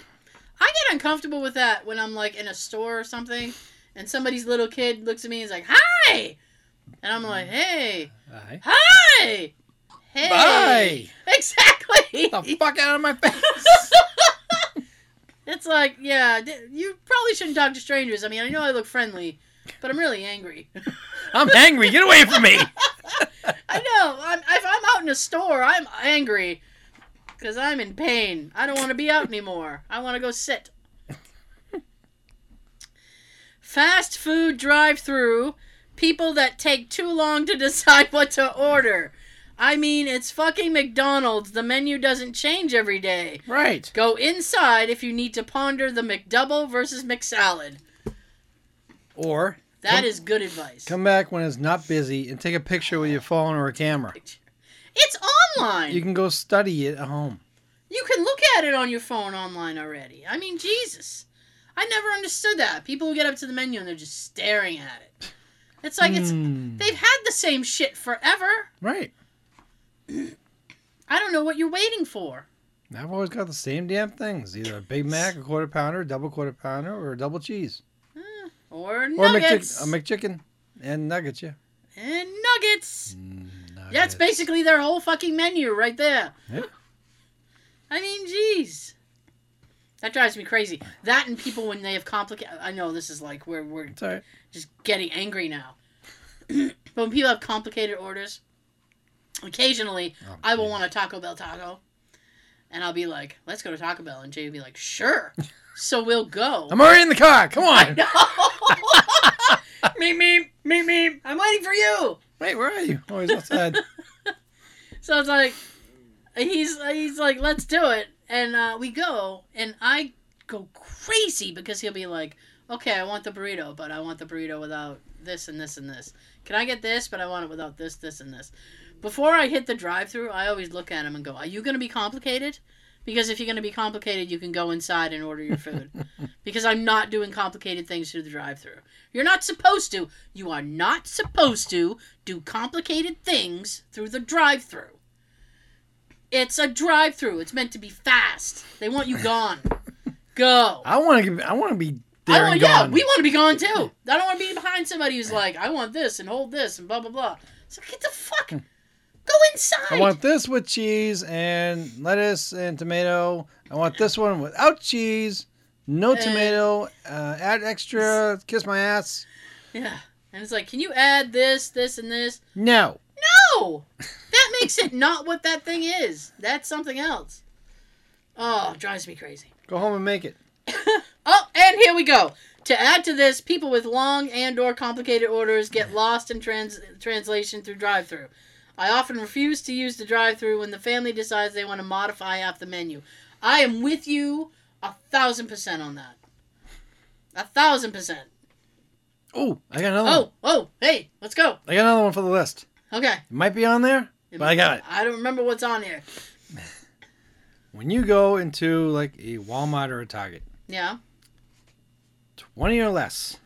get uncomfortable with that when I'm like in a store or something and somebody's little kid looks at me and is like, Hi! And I'm like, Hey, Aye. Hi! Hey! Bye. *laughs* Exactly! The fuck out of my face. *laughs* it's like, yeah, you probably shouldn't talk to strangers. I mean, I know I look friendly, but I'm really angry. *laughs* I'm angry. Get away from me. I know. I'm, if I'm out in a store, I'm angry because I'm in pain. I don't want to be out anymore. I want to go sit. Fast food drive through. People that take too long to *laughs* decide what to order. I mean, it's fucking McDonald's. The menu doesn't change every day. Right. Go inside if you need to ponder the McDouble versus McSalad. Or That Come- is good advice. come back when it's not busy and take a picture with your phone or a camera. It's online. You can go study it at home. You can look at it on your phone online already. I mean, Jesus. I never understood that. People who get up to the menu and they're just staring at it. It's like it's Mm, they've had the same shit forever. right. I don't know what you're waiting for. I've always got the same damn things. Either a Big Mac, a quarter pounder, a double quarter pounder, or a double cheese. Or Or nuggets. McChicken, a McChicken and nuggets, yeah. and nuggets. Mm, That's basically their whole fucking menu right there. Yeah. I mean, jeez. That drives me crazy. That and people when they have complicated. I know this is like we're all right. just getting angry now. but *clears throat* when people have complicated orders, occasionally Oh, I will want a Taco Bell taco. And I'll be like, let's go to Taco Bell. And Jay will be like, sure. *laughs* So we'll go. I'm already in the car. Come I on. know. me, me, me, me. I'm waiting for you. Wait, where are you? Oh, he's outside. *laughs* So it's like, he's he's like, let's do it. And uh, we go. And I go crazy because he'll be like, okay, I want the burrito, but I want the burrito without this and this and this. Can I get this, but I want it without this, this, and this? Before I hit the drive through, I always look at him and go, are you going to be complicated? Because if you're going to be complicated, you can go inside and order your food. *laughs* because I'm not doing complicated things through the drive through. You're not supposed to. You are not supposed to do complicated things through the drive through. It's a drive through. It's meant to be fast. They want you gone. *laughs* Go. I want to. I want to be I there want, and yeah, we want to be gone too. I don't want to be behind somebody who's like, I want this and hold this and blah blah blah. So get the fuck, go inside. I want this with cheese and lettuce and tomato. I want this one without cheese, no tomato. Uh, add extra. Kiss my ass. yeah, and it's like, can you add this, this, and this? No. No, that makes it not what that thing is. That's something else. Oh, it drives me crazy. Go home and make it. *laughs* Oh, and here we go. To add to this, people with long and or complicated orders get lost in trans- translation through drive-through. I often refuse to use the drive-through when the family decides they want to modify half the menu. I am with you a thousand percent on that. A thousand percent. Oh, I got another one. Oh, oh, hey, let's go. I got another one for the list. Okay. It might be on there, but I got it. I don't remember what's on here. *sighs* When you go into like a Walmart or a Target, Yeah. twenty or less,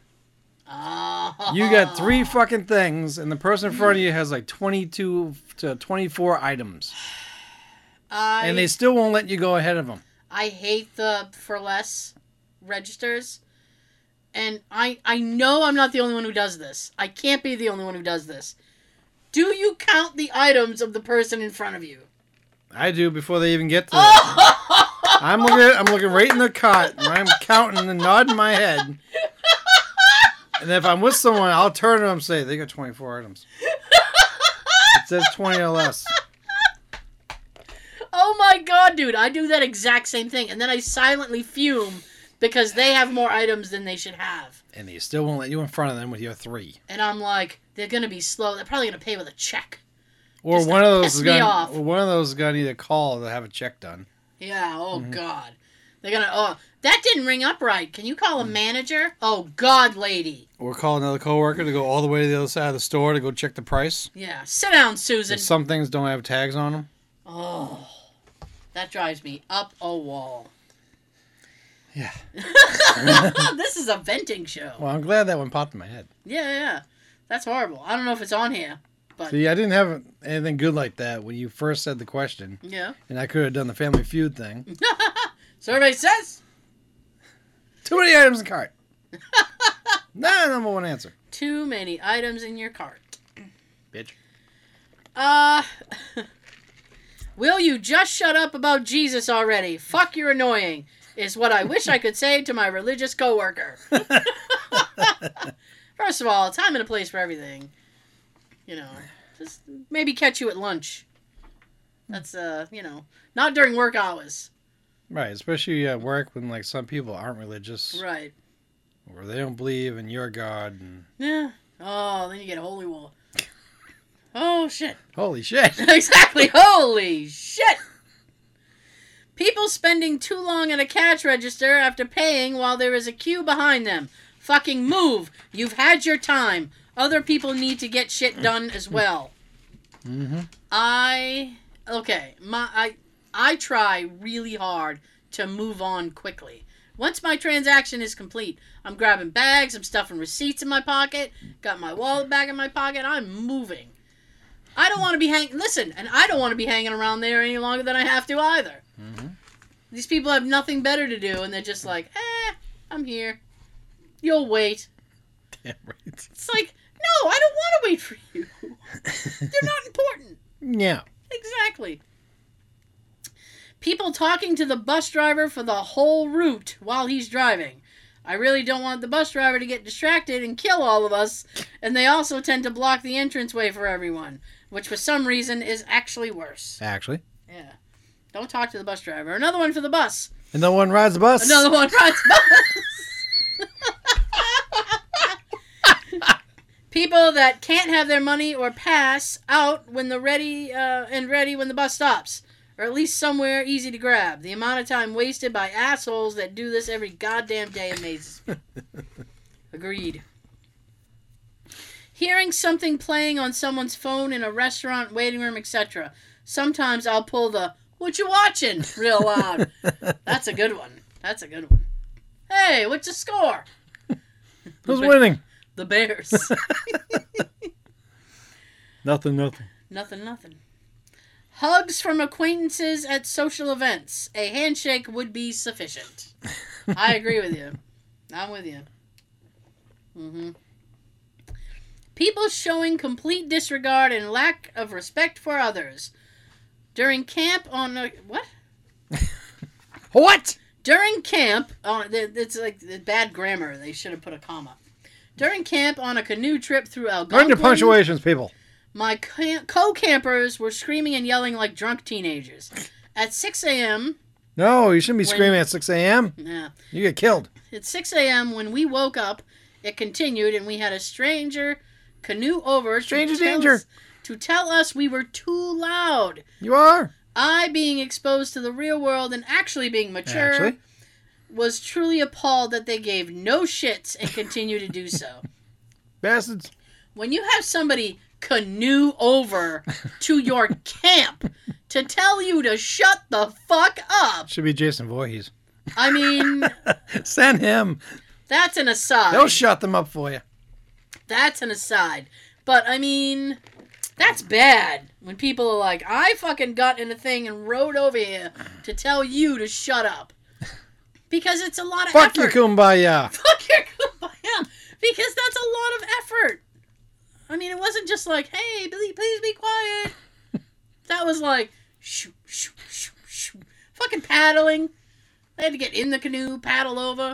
Oh. you got three fucking things, and the person in front of you has like twenty-two to twenty-four items, I, and they still won't let you go ahead of them. I hate the for less registers. And I I know I'm not the only one who does this. I can't be the only one who does this. Do you count the items of the person in front of you? I do before they even get to. *laughs* Oh! I'm looking I'm looking right in the cot. And I'm counting and nodding my head. And if I'm with someone, I'll turn to them and say, "They got 24 items." It says 20 or less. Oh my god, dude, I do that exact same thing, and then I silently fume because they have more items than they should have. And they still won't let you in front of them with your three. And I'm like, they're gonna be slow. They're probably gonna pay with a check. Or Just one of those piss is me gonna. off. or One of those is gonna need a call to have a check done. Yeah, oh Mm-hmm. god. They're gonna oh that didn't ring up right. Can you call a Mm. manager? Oh god, lady. Or call another coworker to go all the way to the other side of the store to go check the price. Yeah. Sit down, Susan. Some things don't have tags on them. Oh. That drives me up a wall. Yeah. *laughs* this is a venting show. Well, I'm glad that one popped in my head. Yeah, yeah. That's horrible. I don't know if it's on here. But See, I didn't have anything good like that when you first said the question, yeah. and I could have done the Family Feud thing. *laughs* Survey says Too many items in cart. *laughs* nah, number one answer. too many items in your cart. Bitch. Uh *laughs* Will you just shut up about Jesus already? Fuck you're annoying is what I wish I could say to my religious coworker. *laughs* First of all, time and a place for everything. You know, just maybe catch you at lunch. That's uh, you know, not during work hours. Right, especially at work when like some people aren't religious Right. or they don't believe in your God. And Yeah. Oh, then you get a holy war. *laughs* Oh shit. holy shit! *laughs* exactly. Holy shit. People spending too long at a cash register after paying while there is a queue behind them. Fucking move. You've had your time. Other people need to get shit done as well. Mm-hmm. I okay, my I I try really hard to move on quickly. Once my transaction is complete, I'm grabbing bags, I'm stuffing receipts in my pocket, got my wallet back in my pocket, I'm moving. I don't want to be hang listen, and I don't want to be hanging around there any longer than I have to either. Mhm. These people have nothing better to do and they're just like, "Eh, I'm here. You'll wait." *laughs* Damn right. It's like, "No, I don't want to wait for you. They're not important." *laughs* yeah. Exactly. People talking to the bus driver for the whole route while he's driving. I really don't want the bus driver to get distracted and kill all of us, and they also tend to block the entranceway for everyone, which for some reason is actually worse. Actually, Yeah. Don't talk to the bus driver. Another one for the bus. and no one rides the bus. Another one rides the bus. *laughs* People that can't have their money or pass out when the ready uh, and ready when the bus stops, or at least somewhere easy to grab. The amount of time wasted by assholes that do this every goddamn day amazes me. *laughs* Agreed. Hearing something playing on someone's phone in a restaurant, waiting room, etc. Sometimes I'll pull the "What you watching?" real loud. *laughs* That's a good one. That's a good one. Hey, what's the score? *laughs* Who's winning? The Bears. Nothing. Nothing. nothing, nothing. Hugs from acquaintances at social events. A handshake would be sufficient. I agree with you. I'm with you. hmm People showing complete disregard and lack of respect for others. During camp on a, what? *laughs* What? During camp, on it's like the bad grammar. They should have put a comma. During camp on a canoe trip through Algonquin. Learn your punctuations, people. My co-campers were screaming and yelling like drunk teenagers. At 6 a.m., No, you shouldn't be When- screaming at 6 a.m. yeah, You get killed. at 6 a.m. when we woke up, it continued, and we had a stranger canoe over. to Stranger tell danger. us- to tell us we were too loud. You are. I, being exposed to the real world and actually being mature, Actually. was truly appalled that they gave no shits and continue to do so. *laughs* Bastards. when you have somebody canoe over *laughs* to your camp to tell you to shut the fuck up, Should be Jason Voorhees. I mean, *laughs* Send him. that's an aside. They'll shut them up for you. That's an aside. But I mean, that's bad when people are like, I fucking got in a thing and rode over here to tell you to shut up. Because it's a lot of effort. Fuck your kumbaya. *laughs* Fuck your kumbaya. Because that's a lot of effort. I mean, it wasn't just like, hey, please, please be quiet. *laughs* That was like, shoo, shoo, shoo, shoo. Fucking paddling. They had to get in the canoe, paddle over,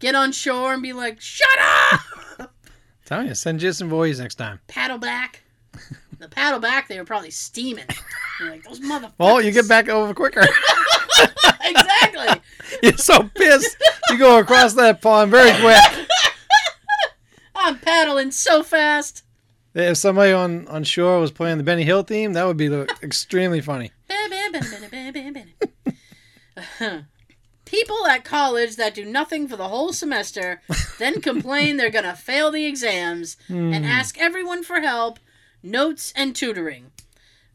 get on shore, and be like, "Shut up!" *laughs* Telling you, send Jason boys next time. paddle back. The paddle back, they were probably steaming. They're like those motherfuckers. Well, you get back over quicker. *laughs* exactly. You're so pissed. You go across that pond very quick. I'm paddling so fast. If somebody on, on shore was playing the Benny Hill theme, that would be *laughs* extremely funny. *laughs* *laughs* People at college that do nothing for the whole semester then complain they're going to fail the exams and hmm. ask everyone for help, notes, and tutoring.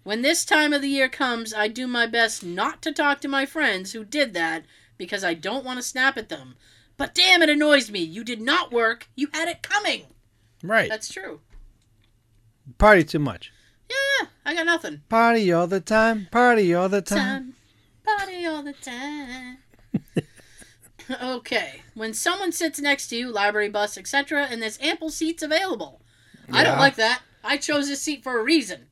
When this time of the year comes, I do my best not to talk to my friends who did that because I don't want to snap at them. But damn, it annoys me. You did not work. You had it coming. Right. That's true. Party too much. Yeah, yeah. I got nothing. Party all the time. Party all the time. time. Party all the time. *laughs* okay. When someone sits next to you, library, bus, etc., and there's ample seats available. I don't like that. I chose this seat for a reason.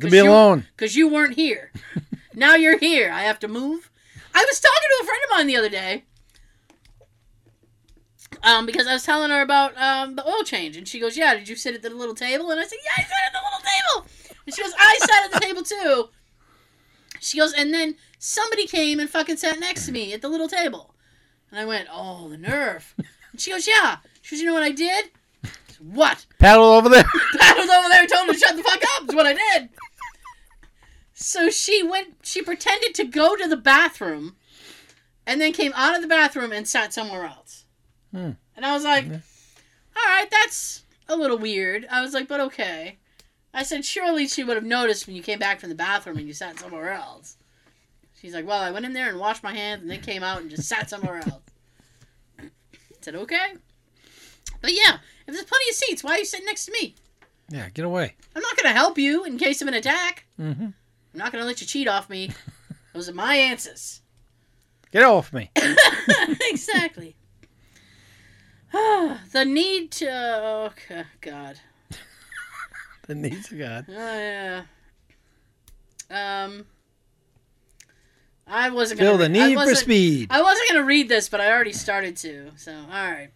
To be alone. Because you weren't here. *laughs* now you're here. I have to move. I was talking to a friend of mine the other day. Um, because I was telling her about um, the oil change, and she goes, "Yeah, did you sit at the little table?" And I said, "Yeah, I sat at the little table." And she goes, "I sat at the table too." She goes, and then somebody came and fucking sat next to me at the little table, and I went, "Oh, the nerve!" And she goes, "Yeah." She goes, "You know what I did?" I said, what? Paddle over there. *laughs* paddled over there and told him to shut the fuck up. Is what I did. So she went. She pretended to go to the bathroom, and then came out of the bathroom and sat somewhere else. Hmm. And I was like. "All right, that's a little weird." I was like, "But okay." I said, "Surely she would have noticed when you came back from the bathroom and you sat somewhere else." She's like, "Well, I went in there and washed my hands, and then came out and just sat somewhere else." I said, "Okay." But yeah, if there's plenty of seats, why are you sitting next to me? Yeah, get away. I'm not gonna help you in case of an attack. hmm I'm not gonna let you cheat off me. *laughs* Those are my answers. Get off me. *laughs* exactly. *sighs* the need to. Oh God. *laughs* The needs of God. Oh yeah. Um. I wasn't gonna. Feel the need for speed. I wasn't gonna read this, but I already started to. So all right.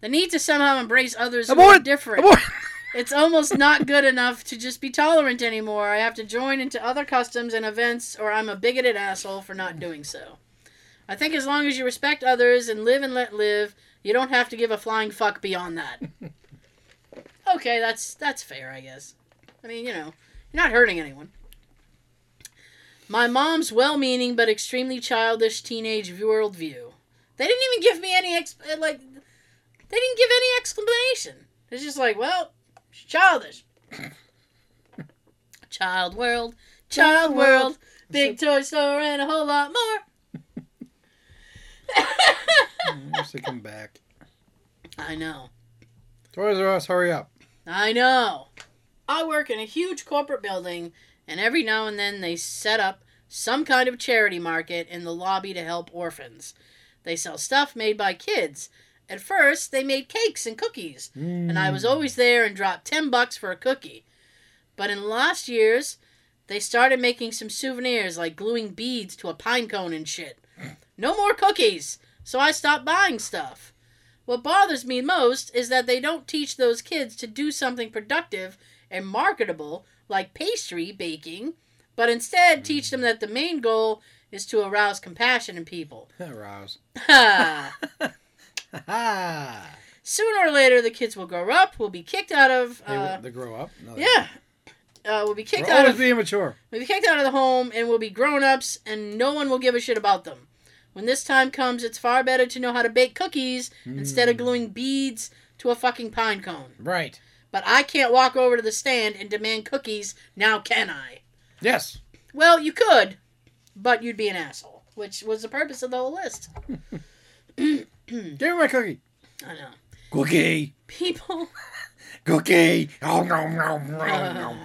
The need to somehow embrace others who are different. Abort! *laughs* It's almost not good enough to just be tolerant anymore. I have to join into other customs and events, or I'm a bigoted asshole for not doing so. I think as long as you respect others and live and let live, you don't have to give a flying fuck beyond that. *laughs* okay, that's that's fair, I guess. I mean, you know, you're not hurting anyone. My mom's well-meaning but extremely childish teenage worldview. They didn't even give me any ex- uh, like. They didn't give any explanation. It's just like, well, childish. *laughs* Child world, child world, big toy store, and a whole lot more. Where's they come back? I know. Toys R Us, hurry up. I know. I work in a huge corporate building, and every now and then they set up some kind of charity market in the lobby to help orphans. They sell stuff made by kids. At first, they made cakes and cookies, and I was mm. always there and dropped 10 bucks for a cookie. But in the last years, they started making some souvenirs like gluing beads to a pine cone and shit. No more cookies, so I stopped buying stuff. What bothers me most is that they don't teach those kids to do something productive and marketable like pastry baking, but instead teach them that the main goal is to arouse compassion in people. *laughs* Rouse. Ha! Ha *laughs* Sooner or later, the kids will grow up, will be kicked out of. They, Uh, they grow up. No, they yeah. Uh, will be kicked We're out always of being mature. will be kicked out of the home and will be grown ups and no one will give a shit about them. When this time comes, it's far better to know how to bake cookies instead of hmm. gluing beads to a fucking pine cone. Right. But I can't walk over to the stand and demand cookies, now can I? Yes. Well, you could, but you'd be an asshole, which was the purpose of the whole list. *laughs* *clears throat* Give me my cookie. I know. Cookie. People. Cookie. Oh, no, no, no, no.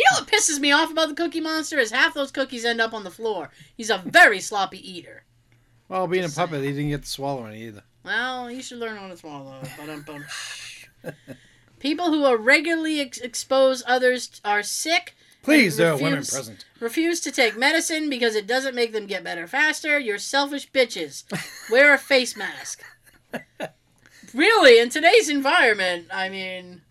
You know what pisses me off about the Cookie Monster is half those cookies end up on the floor. He's a very sloppy eater. Well, being a Just puppet, he didn't get to swallow any either. Well, you should learn how to swallow. *laughs* People who are regularly ex- expose others are sick Please, there are women present. Refuse to take medicine because it doesn't make them get better faster. You're selfish bitches. Wear a face mask. *laughs* really, in today's environment, I mean,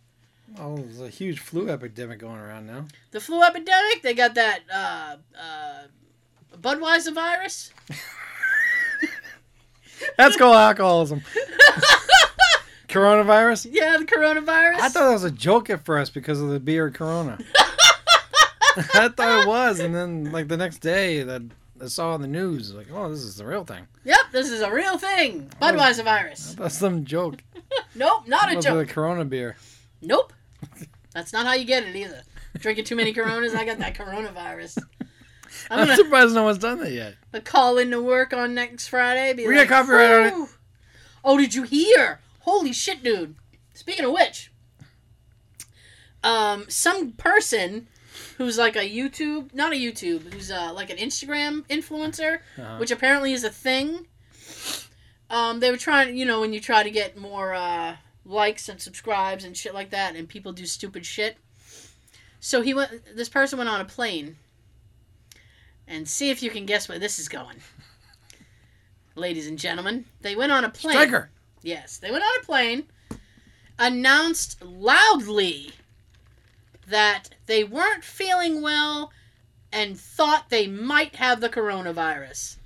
Oh, there's a huge flu epidemic going around now. the flu epidemic, they got that uh, uh, Budweiser virus. *laughs* That's called alcoholism. *laughs* Coronavirus? Yeah, the coronavirus. I thought that was a joke at first because of the beer Corona. *laughs* I thought it was, and then like the next day that I saw on the news, like, oh, this is the real thing. Yep, this is a real thing. Budweiser virus. That's some joke. Nope, not a joke. the Corona beer. Nope. That's not how you get it either. Drinking too many Coronas, I got that coronavirus. I'm I'm, gonna, surprised no one's done that yet. gonna call into work on next Friday. Be We like, got copyright on it. Oh, did you hear? Holy shit, dude! Speaking of which, um, some person who's like a YouTube, not a YouTube, who's uh, like an Instagram influencer, Uh-huh. which apparently is a thing. Um, they were trying, you know, when you try to get more uh, likes and subscribes and shit like that, and people do stupid shit. So he went. This person went on a plane, and see if you can guess where this is going. Ladies and gentlemen, they went on a plane. Striker. Yes, they went on a plane, announced loudly that they weren't feeling well and thought they might have the coronavirus.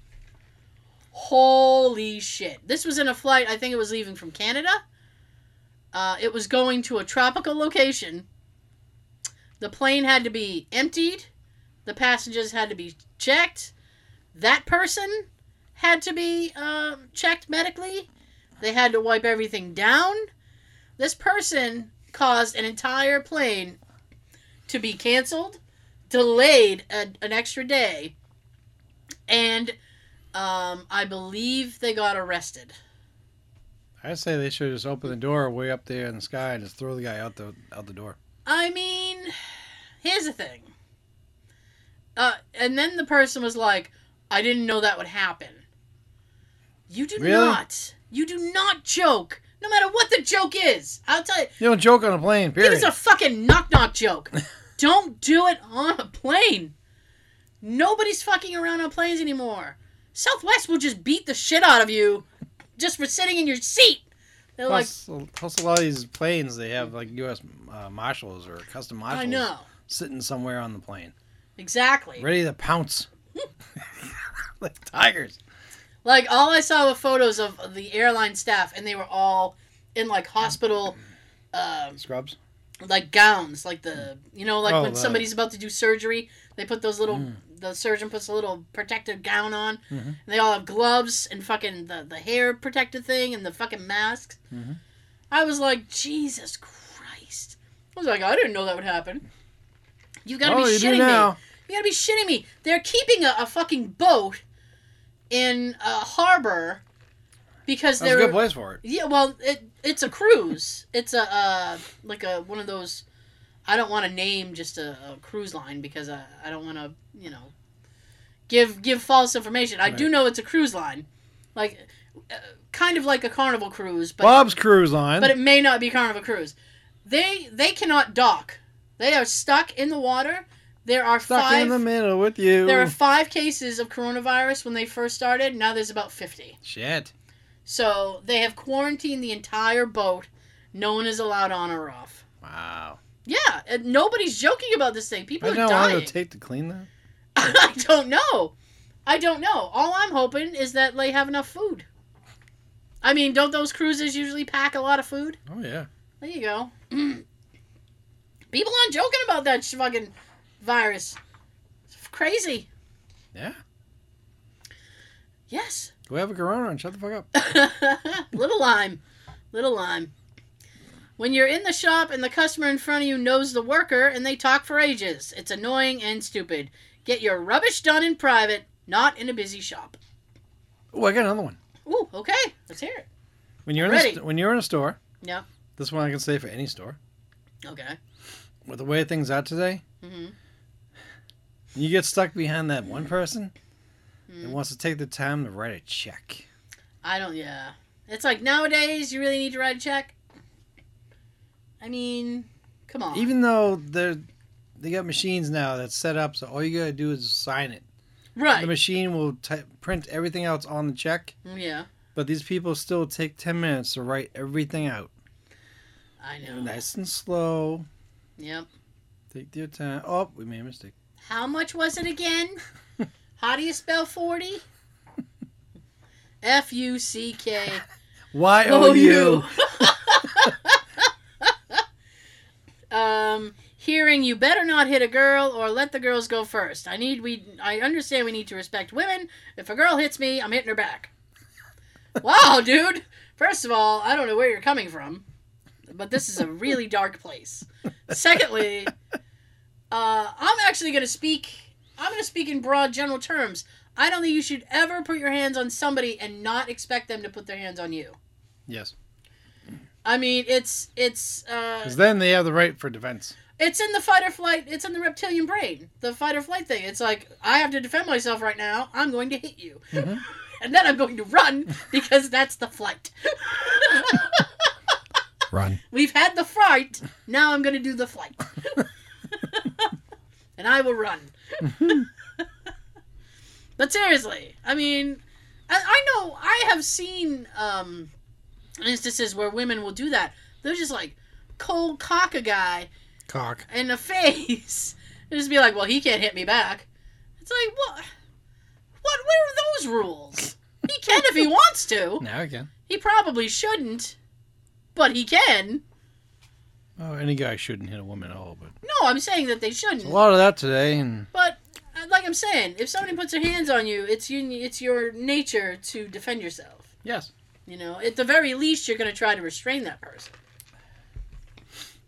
Holy shit. This was in a flight, I think it was leaving from Canada. Uh, it was going to a tropical location. The plane had to be emptied, the passengers had to be checked. That person had to be uh, checked medically. They had to wipe everything down. This person caused an entire plane to be canceled, delayed a, an extra day, and um, I believe they got arrested. I say they should just open the door way up there in the sky and just throw the guy out the out the door. I mean, here's the thing. Uh, and then the person was like, I didn't know that would happen. You do Really? not. You do not joke. No matter what the joke is. I'll tell you. You don't joke on a plane, period. it's a fucking knock knock joke. *laughs* Don't do it on a plane. Nobody's fucking around on planes anymore. Southwest will just beat the shit out of you just for sitting in your seat. They're like, plus, plus, a lot of these planes, they have like U.S. Uh, marshals or custom marshals I know. sitting somewhere on the plane, Exactly. ready to pounce *laughs* like tigers. Like all I saw were photos of the airline staff, and they were all in like hospital, um, Scrubs. like gowns, like the you know, like Oh, when the- somebody's about to do surgery, they put those little. Mm. The surgeon puts a little protective gown on. Mhm. And they all have gloves and fucking the the hair protective thing and the fucking masks. Mhm. I was like, Jesus Christ! I was like, I didn't know that would happen. You gotta oh, be you shitting me. You gotta be shitting me. They're keeping a, a fucking boat in a harbor because That's they're good place for it. yeah. Well, it it's a cruise. It's a uh, like a one of those. I don't want to name just a, a cruise line because I, I don't want to you know give give false information. I do know it's a cruise line, like uh, kind of like a Carnival cruise, but Bob's Cruise Line. but it may not be Carnival Cruise. They they cannot dock. They are stuck in the water. There are Stuck five. in the middle with you. There are five cases of coronavirus when they first started. Now there's about fifty. Shit. So they have quarantined the entire boat. No one is allowed on or off. Wow. Yeah, and nobody's joking about this thing. People I are know how long dying. take to clean that. *laughs* I don't know. I don't know. All I'm hoping is that they have enough food. I mean, don't those cruises usually pack a lot of food? Oh yeah. There you go. *clears throat* People aren't joking about that fucking virus. It's crazy. Yeah. Yes. Go have a Corona and shut the fuck up. *laughs* Little lime. Little lime. When you're in the shop and the customer in front of you knows the worker and they talk for ages, it's annoying and stupid. Get your rubbish done in private, not in a busy shop. Oh, I got another one. Ooh, okay. Let's hear it. When you're in a st- when you're in a store, Yeah. this one I can say for any store. Okay. With the way things are today, hmm you get stuck behind that one person that Mm. wants to take the time to write a check. I don't, yeah. It's like nowadays, you really need to write a check. I mean, come on. Even though they're they got machines now that's set up so all you gotta do is sign it. Right. The machine will ty- print everything else on the check, mm, yeah. but these people still take ten minutes to write everything out. I know. Nice and slow. Yep. Take your time. Oh, we made a mistake. How much was it again? *laughs* How do you spell 40? *laughs* F U C K Y O U. *laughs* Um, hearing you better not hit a girl or let the girls go first. I need we I understand we need to respect women. If a girl hits me, I'm hitting her back. wow, *laughs* dude. First of all, I don't know where you're coming from, but this is a really dark place. Secondly, uh, I'm actually going to speak. I'm going to speak in broad general terms. I don't think you should ever put your hands on somebody and not expect them to put their hands on you. Yes, I mean, it's it's uh, because then they have the right for defense. it's in the fight or flight. It's in the reptilian brain, the fight or flight thing. It's like I have to defend myself right now. I'm going to hit you, Mhm. *laughs* and then I'm going to run *laughs* because that's the flight. *laughs* Run. We've had the fright. Now I'm going to do the flight, and I will run. but seriously, I mean, I, I know I have seen um, instances where women will do that. They're just like cold cock a guy Cock. in the *laughs* face and just be like, "Well, he can't hit me back." It's like, what? What? Where are those rules? He can if he wants to. *laughs* Now he can. He probably shouldn't, but he can. Oh, any guy shouldn't hit a woman at all, but No, I'm saying that they shouldn't. a lot of that today, and But uh, like I'm saying, if somebody puts their hands on you, it's you. It's your nature to defend yourself. yes, You know, at the very least, you're going to try to restrain that person.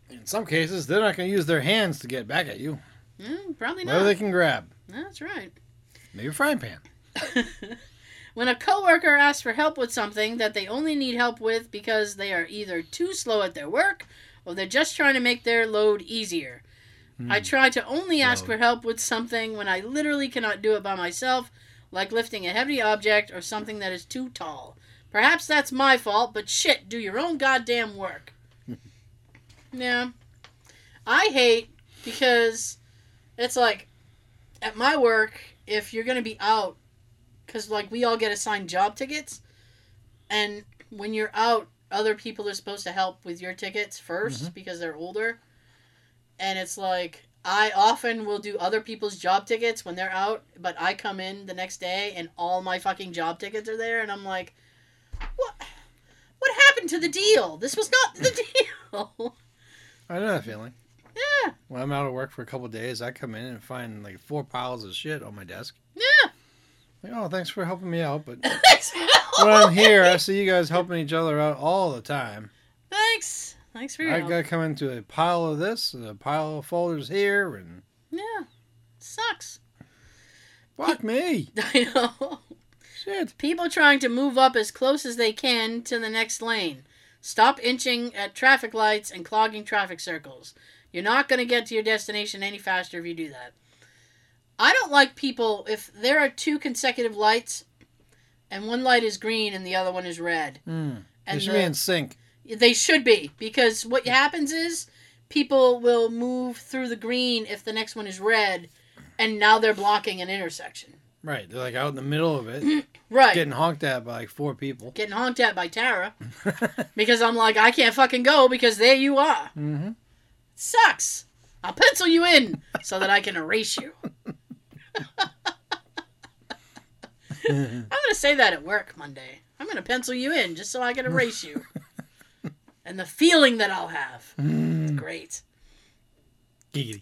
in some cases they're not going to use their hands to get back at you. Mm, probably Whatever not. they can grab, That's right. maybe a frying pan. *laughs* when a coworker asks for help with something that they only need help with because they are either too slow at their work or they're just trying to make their load easier. I try to only ask Load. for help with something when I literally cannot do it by myself, like lifting a heavy object or something that is too tall. Perhaps that's my fault, but shit, do your own goddamn work. *laughs* yeah. I hate because it's like at my work, if you're going to be out because like we all get assigned job tickets and when you're out other people are supposed to help with your tickets 1st mm-hmm. because they're older and it's like i often will do other people's job tickets when they're out but i come in the next day and all my fucking job tickets are there and i'm like what what happened to the deal? This was not the deal. I know that feeling. yeah. When I'm out of work for a couple of days, I come in and find like four piles of shit on my desk. yeah. Like, oh, thanks for helping me out, but *laughs* when I'm here, I see you guys helping each other out all the time. thanks. Thanks for your I help. gotta come into a pile of this, and a pile of folders here, and yeah. Sucks. Fuck me, *laughs* i know shit. People trying to move up as close as they can to the next lane. Stop inching at traffic lights and clogging traffic circles. You're not going to get to your destination any faster if you do that. I don't like people if there are two consecutive lights and one light is green and the other one is red. Mm. They should the- be in sync. they should be because what happens is people will move through the green if the next one is red and now they're blocking an intersection. Right, they're like out in the middle of it, *clears throat* Right. getting honked at by like four people. getting honked at by Tara *laughs* *laughs* because I'm like, I can't fucking go because there you are. mm-hmm. Sucks. I'll pencil you in so that I can erase you. *laughs* I'm gonna say that at work Monday. I'm gonna pencil you in just so I can erase you. and the feeling that I'll have. It's great. Giggity.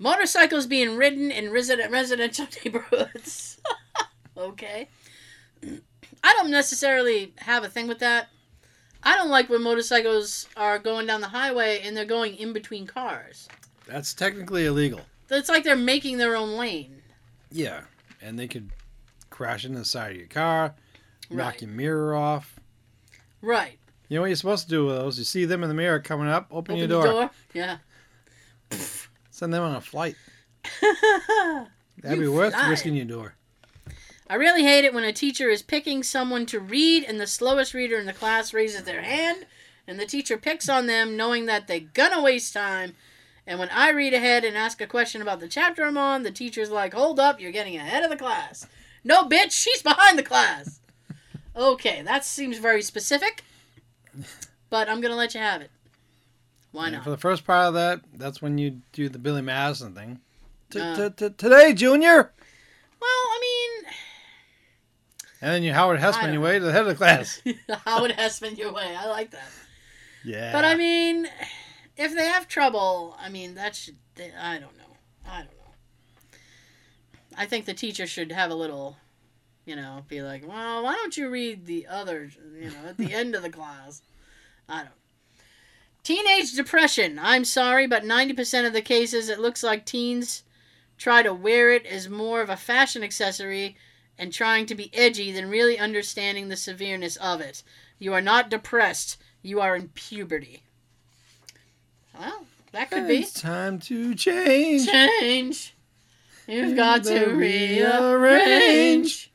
Motorcycles being ridden in resident residential *laughs* neighborhoods. *laughs* okay. *clears throat* I don't necessarily have a thing with that. I don't like when motorcycles are going down the highway and they're going in between cars. That's technically illegal. It's like they're making their own lane. Yeah, and they could crash into the side of your car, knock your mirror off. Right. You know what you're supposed to do with those? You see them in the mirror coming up, open, Open your the door. door. Yeah. Send them on a flight. *laughs* That'd be worth fly. risking your door. I really hate it when a teacher is picking someone to read and the slowest reader in the class raises their hand and the teacher picks on them knowing that they're gonna waste time And when I read ahead and ask a question about the chapter I'm on, the teacher's like, hold up, you're getting ahead of the class. No, bitch, she's behind the class. Okay, that seems very specific, but I'm to let you have it. Why And not? For the first part of that, that's when you do the Billy Madison thing. Uh. Today, Junior! Well, I mean. And then you Howard Hesseman your way to the head of the class. *laughs* Howard Hesseman your way. I like that. Yeah. But I mean, if they have trouble, I mean, that should. They, I don't know. I don't know. I think the teacher should have a little, you know, be like, well, why don't you read the other, you know, at the end of the class? I don't. Teenage depression. I'm sorry, but 90% of the cases, it looks like teens try to wear it as more of a fashion accessory and trying to be edgy than really understanding the severeness of it. You are not depressed. You are in puberty. Well, that could be. It's time to change. Change. You've got to rearrange.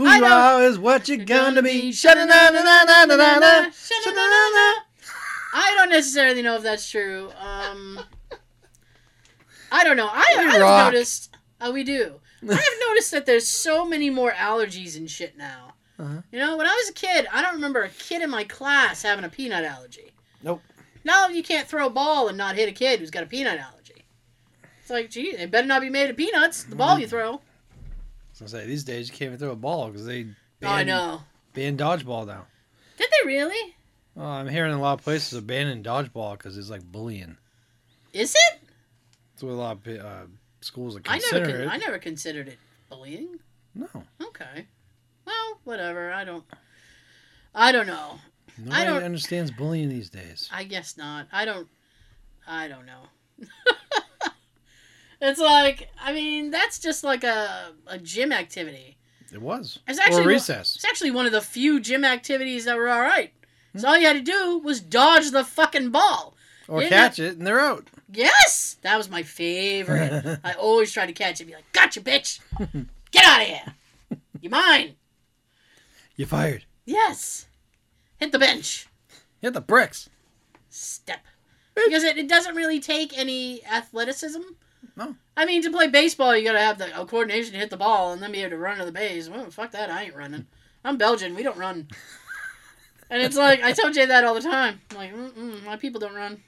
Who I you don't- are is what you're gonna be. I don't necessarily know if that's true. Um, I don't know. I, We I've noticed. Oh, we do. I've noticed that there's so many more allergies and shit now. Uh-huh. You know, when I was a kid, I don't remember a kid in my class having a peanut allergy. Nope. Now you can't throw a ball and not hit a kid who's got a peanut allergy. It's like, gee, it better not be made of peanuts. The ball you throw. I say these days you can't even throw a ball because they Oh, I banned, know. banned dodgeball now. Did they really? Oh, I'm hearing a lot of places are banning dodgeball because it's like bullying. Is it? That's what a lot of uh, schools are I never, considering con- it. I never considered it bullying. No, Okay. Well, whatever. I don't. I don't know. nobody don't- understands bullying these days. I guess not. I don't. I don't know. *laughs* it's like I mean that's just like a a gym activity. It was. It's actually or recess. It's actually one of the few gym activities that were all right. Hmm. So all you had to do was dodge the fucking ball. Or catch it and they're out. Yes, that was my favorite. *laughs* I always try to catch it. And be like, "Gotcha, bitch! Get out of here! You mine? you fired. Yes. Hit the bench. Hit the bricks. Step." Because it, it doesn't really take any athleticism. No. I mean, to play baseball, you gotta have the coordination to hit the ball and then be able to run to the base. Well, fuck that, I ain't running. I'm Belgian. We don't run. *laughs* And it's like I tell Jay that all the time. I'm like, Mm-mm, my people don't run.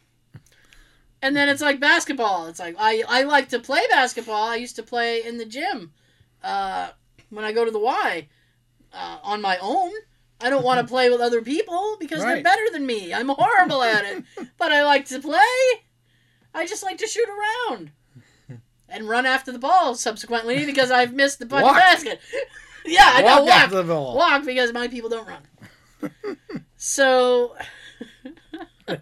And then it's like basketball. It's like I I like to play basketball. I used to play in the gym uh, when I go to the Y uh, on my own. I don't want to *laughs* play with other people because they're better than me. I'm horrible at it, *laughs* but I like to play. I just like to shoot around and run after the ball subsequently because I've missed the fucking Walk. basket. *laughs* yeah, I know. Walk Walk, after the ball. walk because my people don't run. *laughs* so, *laughs*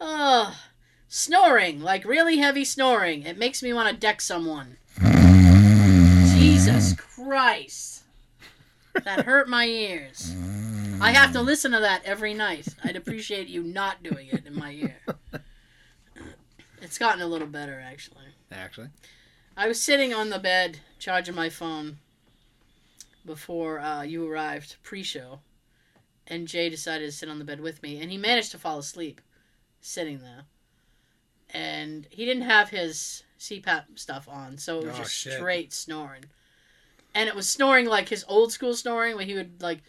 oh, snoring like really heavy snoring. It makes me want to deck someone. Jesus Christ, that hurt my ears. I have to listen to that every night. I'd appreciate you not doing it in my ear. It's gotten a little better actually. Actually. I was sitting on the bed charging my phone before uh, you arrived pre-show, and Jay decided to sit on the bed with me, and he managed to fall asleep sitting there. And he didn't have his CPAP stuff on, so it was Oh, just shit. straight snoring. And it was snoring like his old school snoring, where he would like,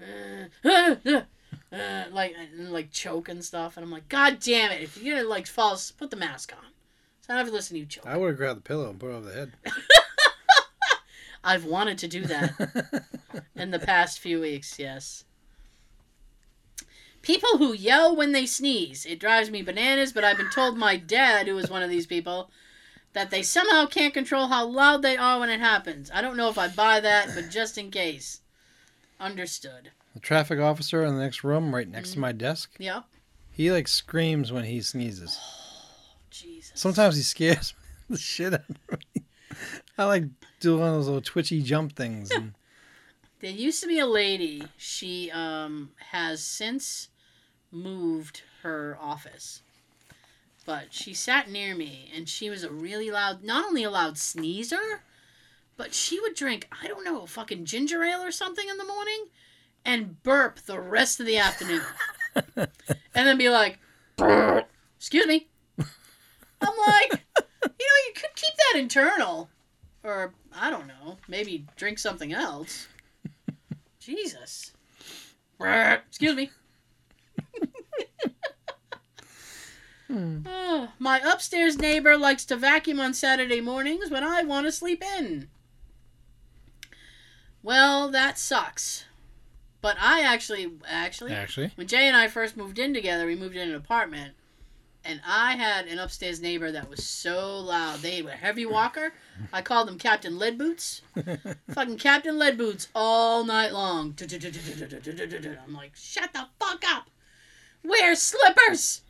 uh, uh, uh, *laughs* like and, like choke and stuff. And I'm like, God damn it! If you're gonna like fall, put the mask on. So I don't have to listen to you choke. I would have grabbed the pillow and put it over the head. *laughs* I've wanted to do that *laughs* in the past few weeks, yes. People who yell when they sneeze. It drives me bananas, but I've been told my dad, who is one of these people, that they somehow can't control how loud they are when it happens. I don't know if I buy that, but just in case. Understood. The traffic officer in the next room, right next to my desk, Yeah. he like screams when he sneezes. Jesus. Sometimes he scares *laughs* the shit out of me. I like do one of those little twitchy jump things. And *laughs* There used to be a lady. She um, has since moved her office. But she sat near me and she was a really loud, not only a loud sneezer, but she would drink, I don't know, a fucking ginger ale or something in the morning and burp the rest of the afternoon. *laughs* and then be like, Excuse me. I'm like, *laughs* you know, you could keep that internal. Or, I don't know, maybe drink something else. Jesus. Excuse me. Hmm. Oh, my upstairs neighbor likes to vacuum on Saturday mornings when I want to sleep in. Well, that sucks. But I actually, actually, Actually, when Jay and I first moved in together, we moved in an apartment, and I had an upstairs neighbor that was so loud. They were heavy walker. I called them Captain Lead Boots. *laughs* Fucking Captain Lead Boots all night long. I'm like, shut the fuck up. Wear slippers.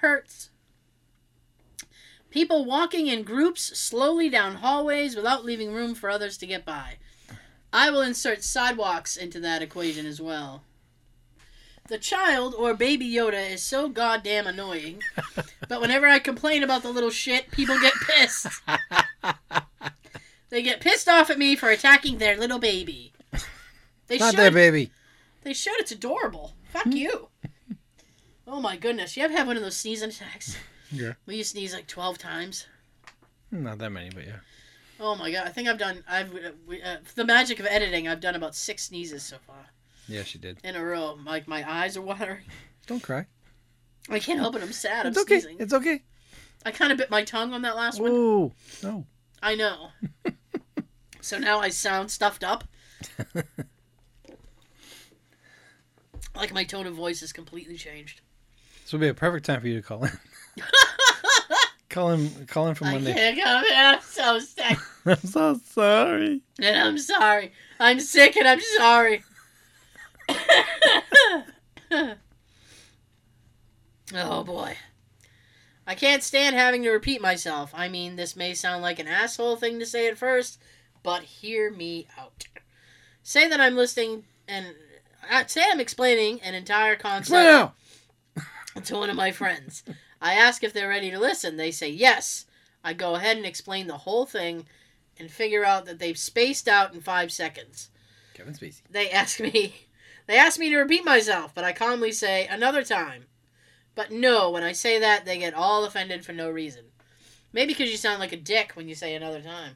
Hurts. People walking in groups slowly down hallways without leaving room for others to get by. I will insert sidewalks into that equation as well. The child or baby Yoda is so goddamn annoying, *laughs* but whenever I complain about the little shit, people get pissed. They get pissed off at me for attacking their little baby. They not should. that baby. They should. It's adorable. Fuck hmm? you. Oh my goodness. You ever have one of those sneezing attacks? Yeah. Will you sneeze like 12 times? Not that many, but yeah. Oh my god. I think I've done, I've, uh, uh, the magic of editing, I've done about six sneezes so far Yeah, she did. in a row. Like my eyes are watering. Don't cry. I can't help it. I'm sad. I'm It's okay. sneezing. It's okay. I kind of bit my tongue on that last one. Whoa. No. I know. *laughs* so now I sound stuffed up. *laughs* like my tone of voice has completely changed. This would be a perfect time for you to call in. *laughs* call him. Call in from I Monday. can't come in. I'm so sick. *laughs* I'm so sorry. And I'm sorry. I'm sick and I'm sorry. *laughs* oh boy. I can't stand having to repeat myself. I mean, this may sound like an asshole thing to say at first, but hear me out. Say that I'm listening and uh, say I'm explaining an entire concept to one of my friends. I ask if they're ready to listen. They say yes. I go ahead and explain the whole thing and figure out that they've spaced out in five seconds. Kevin Spacey. They ask me *laughs* they ask me to repeat myself, but I calmly say another time. But no, when I say that, they get all offended for no reason. Maybe because you sound like a dick when you say another time.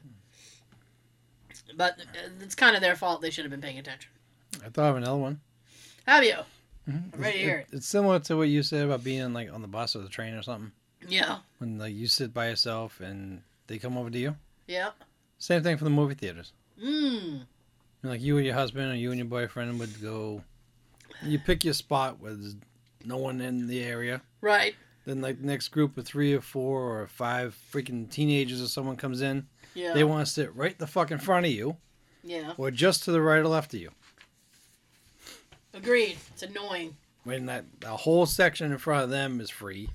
But uh, it's kind of their fault. They should have been paying attention. I thought of another one. Have you? Mhm. I'm ready to hear it. It's similar to what you said about being like on the bus or the train or something. Yeah. When like you sit by yourself and they come over to you. Yeah. Same thing for the movie theaters. Mmm. Like you and your husband or you and your boyfriend would go. You pick your spot where there's no one in the area. Right. Then like the next group of three or four or five freaking teenagers or someone comes in. Yeah. They want to sit right the fuck in front of you yeah. or just to the right or left of you. Agreed. It's annoying. When that a whole section in front of them is free.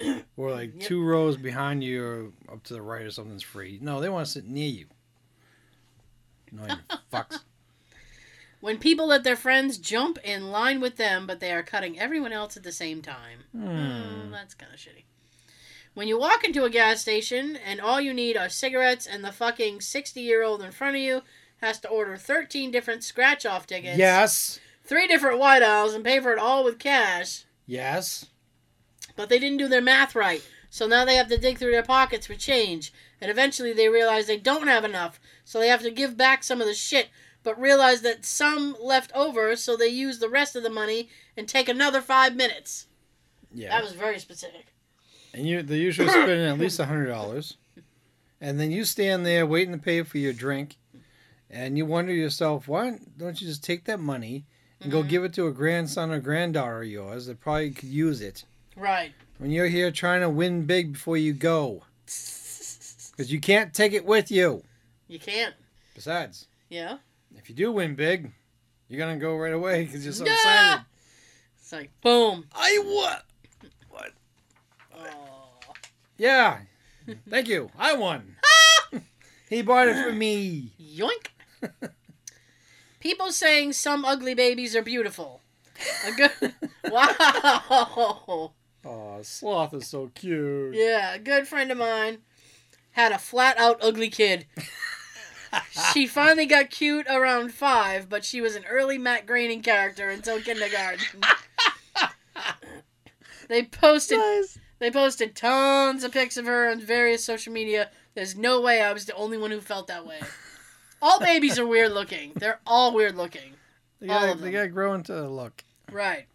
*coughs* Or like Yep. two rows behind you or up to the right or something's free. No, they want to sit near you. Annoying *laughs* fucks. When people let their friends jump in line with them, but they are cutting everyone else at the same time. Hmm. Mm, that's kind of shitty. When you walk into a gas station and all you need are cigarettes and the fucking 60 year old in front of you has to order 13 different scratch off tickets, Yes. Three different white aisles, and pay for it all with cash, Yes. but they didn't do their math right. So now they have to dig through their pockets for change. And eventually they realize they don't have enough. So they have to give back some of the shit, but realize that some left over, so they use the rest of the money and take another five minutes. Yeah. That was very specific. And you they usually spending at least a hundred dollars. And then you stand there waiting to pay for your drink and you wonder to yourself, why don't you just take that money and go Mhm. give it to a grandson or granddaughter of yours that probably could use it Right. when you're here trying to win big before you go. *laughs* Because you can't take it with you. You can't. Besides, Yeah. if you do win big, you're gonna go right away because you're so Nah. excited. It's like boom. I won. Oh. Yeah. *laughs* Thank you. I won. *laughs* he bought it for me. Yoink. People saying some ugly babies are beautiful. A good *laughs* wow. Oh, sloth is so cute. Yeah, a good friend of mine had a flat out ugly kid. *laughs* She finally got cute around five, but she was an early Matt Groening character until kindergarten. They posted Nice. they posted tons of pics of her on various social media. There's no way I was the only one who felt that way. All babies are weird looking. They're all weird looking. They All gotta, of they gotta grow into a look. Right.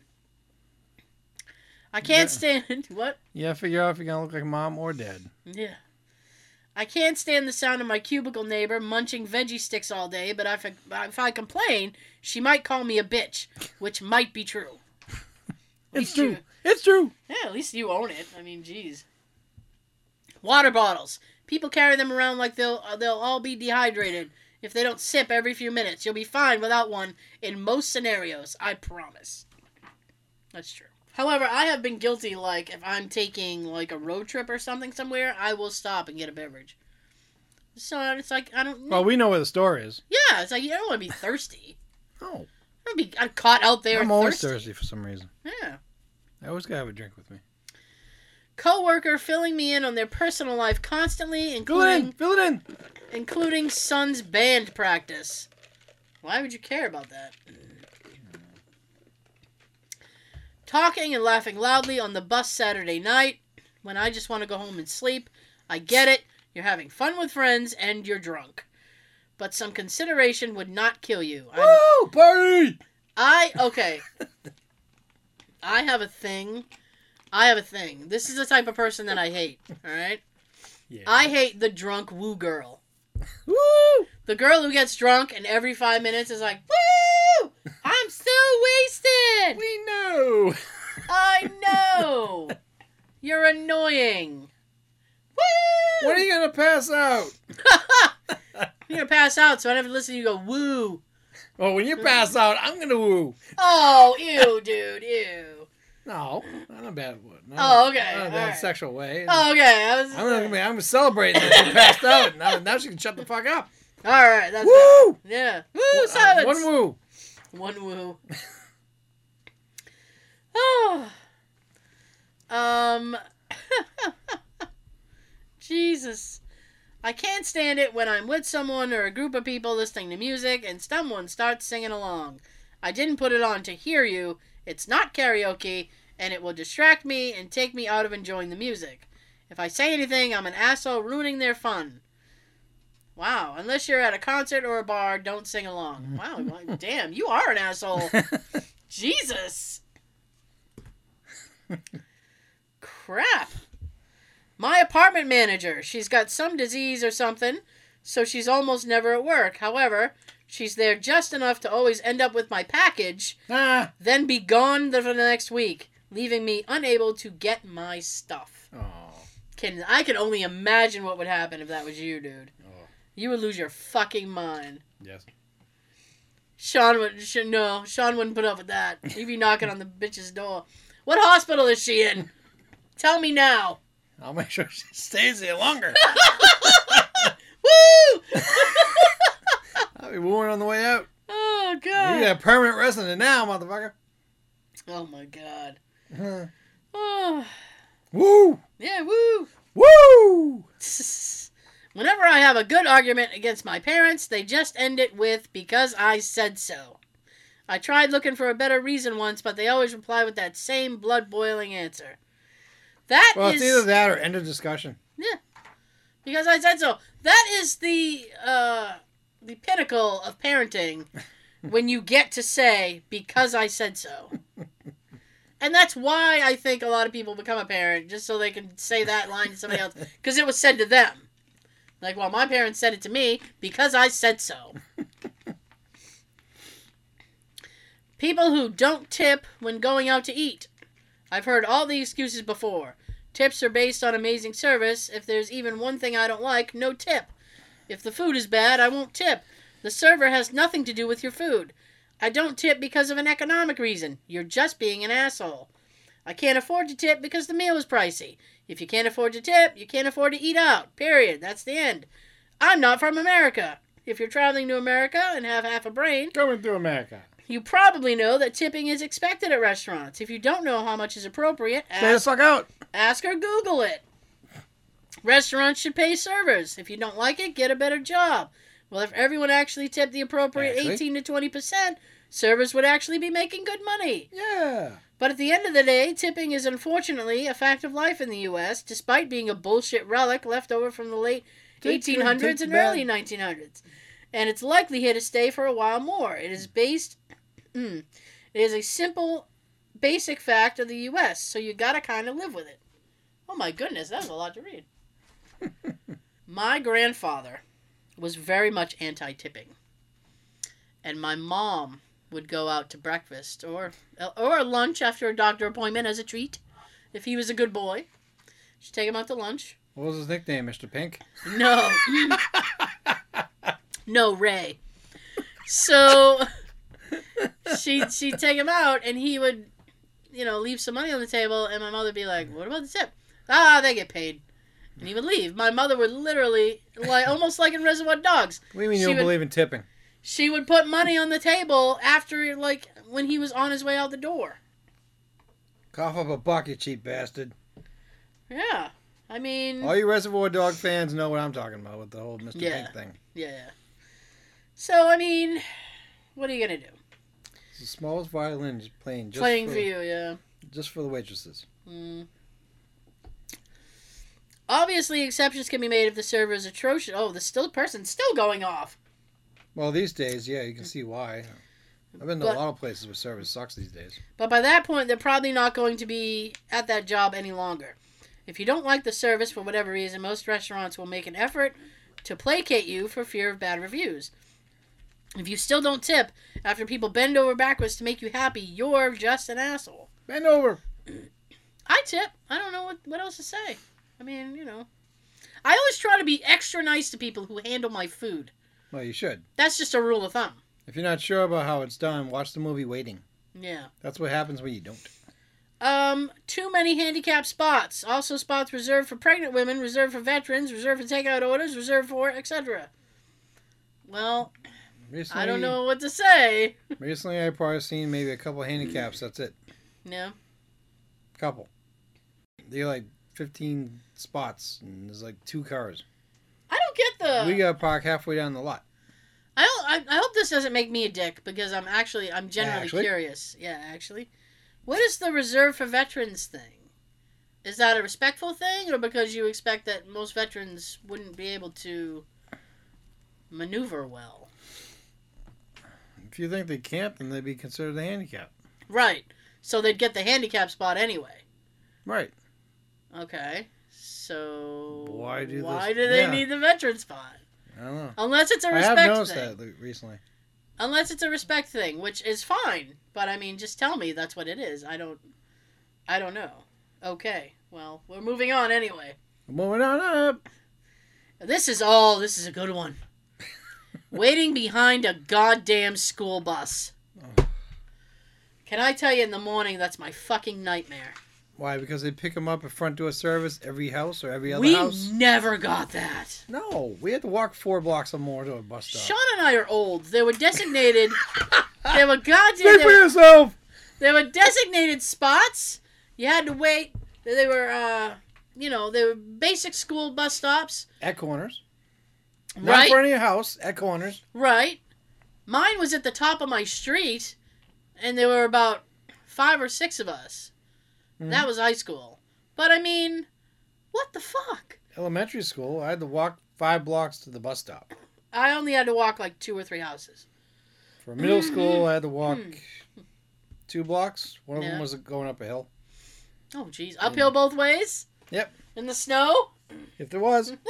I can't Yeah. stand *laughs* what? Yeah, figure out if you're gonna look like mom or dad. Yeah. I can't stand the sound of my cubicle neighbor munching veggie sticks all day, but if I, if I complain, she might call me a bitch, which might be true. *laughs* It's true. you- It's true. yeah, at least you own it. I mean, jeez. Water bottles. People carry them around like they'll uh, they'll all be dehydrated. If they don't sip every few minutes, you'll be fine without one in most scenarios. I promise. That's true. However, I have been guilty. Like if I'm taking like a road trip or something somewhere, I will stop and get a beverage. So it's like I don't. Well, we know where the store is. yeah, it's like you don't want to be thirsty. *laughs* Oh, I don't be I'm caught out there. I'm always thirsty. thirsty for some reason. Yeah. I always gotta have a drink with me. Coworker filling me in on their personal life constantly, Fill it in. including Fill it in. including son's band practice. Why would you care about that? Talking and laughing loudly on the bus Saturday night when I just want to go home and sleep. I get it. You're having fun with friends and you're drunk. But some consideration would not kill you. I'm, Woo! Party! I okay. I have a thing. I have a thing. This is the type of person that I hate. All right. Yeah. I hate the drunk woo girl. Woo! The girl who gets drunk and every five minutes is like, "Woo! I'm so wasted. We know. I *laughs* know. You're annoying. Woo! When are you gonna pass out? *laughs* You're gonna pass out, so I never listen to you go woo. Oh, when you pass out, I'm gonna woo. Oh, ew, dude, ew. No, not in a bad way. Not Oh, okay, Not in a bad alright. sexual way. Oh, okay. I was, I'm gonna. I'm celebrating that she *laughs* passed out. Now, now she can shut the fuck up. All right, that's good. Woo! Yeah. Woo, Uh, silence. one woo. One woo. oh. *laughs* *sighs* Um. *laughs* Jesus. I can't stand it when I'm with someone or a group of people listening to music and someone starts singing along. I didn't put it on to hear you. It's not karaoke, and it will distract me and take me out of enjoying the music. If I say anything, I'm an asshole ruining their fun. Wow, unless you're at a concert or a bar, don't sing along. *laughs* Wow, damn, you are an asshole. *laughs* Jesus. Crap. My apartment manager, she's got some disease or something, so she's almost never at work. However, she's there just enough to always end up with my package, ah. then be gone for the next week, leaving me unable to get my stuff. Oh. Can I can only imagine what would happen if that was you, dude. Oh. You would lose your fucking mind. Yes. Sean would sh- no. Sean wouldn't put up with that. He'd be knocking on the bitch's door. What hospital is she in? Tell me now. I'll make sure she stays here longer. *laughs* Woo! *laughs* I'll be on the way out. oh god. You got a permanent resident now, motherfucker. Oh my god. Huh. Oh Woo! yeah. Woo. Woo! *laughs* Whenever I have a good argument against my parents, they just end it with because I said so. I tried looking for a better reason once, but they always reply with that same blood boiling answer. That is Well, it's either that or end of discussion. Yeah, because I said so. That is the uh, the pinnacle of parenting *laughs* when you get to say because I said so. *laughs* And that's why I think a lot of people become a parent just so they can say that line to somebody else *laughs* because it was said to them. Like, well, my parents said it to me because I said so. *laughs* People who don't tip when going out to eat. I've heard all the excuses before. Tips are based on amazing service. If there's even one thing I don't like, no tip. If the food is bad, I won't tip. The server has nothing to do with your food. I don't tip because of an economic reason. You're just being an asshole. I can't afford to tip because the meal is pricey. If you can't afford to tip, you can't afford to eat out. Period. That's the end. I'm not from America. If you're traveling to America and have half a brain, Going through America. you probably know that tipping is expected at restaurants. If you don't know how much is appropriate, ask fuck out. Ask or Google it. Restaurants should pay servers. If you don't like it, get a better job. Well, if everyone actually tipped the appropriate Actually? 18 to 20%, servers would actually be making good money. Yeah. But at the end of the day, tipping is unfortunately a fact of life in the U.S., despite being a bullshit relic left over from the late 1800s and early 1900s. And it's likely here to stay for a while more. It is based. Mm, it is a simple, basic fact of the U.S., so you gotta kind of live with it. Oh my goodness, that was a lot to read. *laughs* my grandfather was very much anti tipping. And my mom would go out to breakfast or or lunch after a doctor appointment as a treat if he was a good boy. She'd take him out to lunch. What was his nickname, Mr. Pink? No. *laughs* no, Ray. So she'd she'd take him out and he would, you know, leave some money on the table and my mother would be like, What about the tip? Ah, they get paid. And he would leave. My mother would literally like almost like in Reservoir Dogs. What do you mean you don't would- believe in tipping? She would put money on the table after like when he was on his way out the door. Cough up a buck, you cheap bastard. Yeah. I mean All you Reservoir Dog fans know what I'm talking about with the whole Mr. Yeah. Pink thing. Yeah, yeah. So I mean what are you gonna do? It's the smallest violin just playing just Playing for, for you, yeah. just for the waitresses. Mm. Obviously, exceptions can be made if the server is atrocious. Oh, the still person's still going off. Well, these days, yeah, you can see why. I've been to But- a lot of places where service sucks these days. But by that point, they're probably not going to be at that job any longer. If you don't like the service for whatever reason, most restaurants will make an effort to placate you for fear of bad reviews. If you still don't tip after people bend over backwards to make you happy, you're just an asshole. Bend over. I tip. I don't know what, what else to say. I mean, you know. I always try to be extra nice to people who handle my food. Well, you should. That's just a rule of thumb. If you're not sure about how it's done, watch the movie Waiting. Yeah. That's what happens when you don't. Um, too many handicap spots. Also, spots reserved for pregnant women, reserved for veterans, reserved for takeout orders, reserved for etc. Well, Recently, I don't know what to say. *laughs* Recently, I've probably seen maybe a couple handicaps. That's it. Yeah. Couple. They're like 15 spots, and there's like two cars. I don't get the. we got to park halfway down the lot. I don't. I, I hope this doesn't make me a dick because I'm actually I'm generally Actually? curious. Yeah, actually. What is the reserve for veterans thing? Is that a respectful thing, or because you expect that most veterans wouldn't be able to maneuver well? If you think they can't, then they'd be considered a handicap. Right. So they'd get the handicap spot anyway. Right. Okay. So Why do why this- do they yeah. need the veteran spot? I don't know. Unless it's a respect I have noticed thing. that recently. Unless it's a respect thing, which is fine. But I mean, just tell me that's what it is. I don't. I don't know. Okay. Well, we're moving on anyway. Moving on up. This is all. This is a good one. *laughs* Waiting behind a goddamn school bus. Oh. Can I tell you in the morning that's my fucking nightmare. Why? Because they pick them up at front door service every house or every other we house? We never got that. No, we had to walk four blocks or more to a bus stop. Sean and I are old. They were designated. they were goddamn. Speak They for were, yourself. they were designated spots. You had to wait. They were, uh, you know, they were basic school bus stops. At corners. Not in front of your house. At corners. Right. Mine was at the top of my street, and there were about five or six of us. Mhm. That was high school. But I mean, what the fuck? Elementary school, I had to walk five blocks to the bus stop. I only had to walk like two or three houses. For middle school, I had to walk Hmm. two blocks. One of Yeah. them was going up a hill. Oh, jeez. Uphill both ways? Yep. In the snow? If there was. *laughs* *laughs*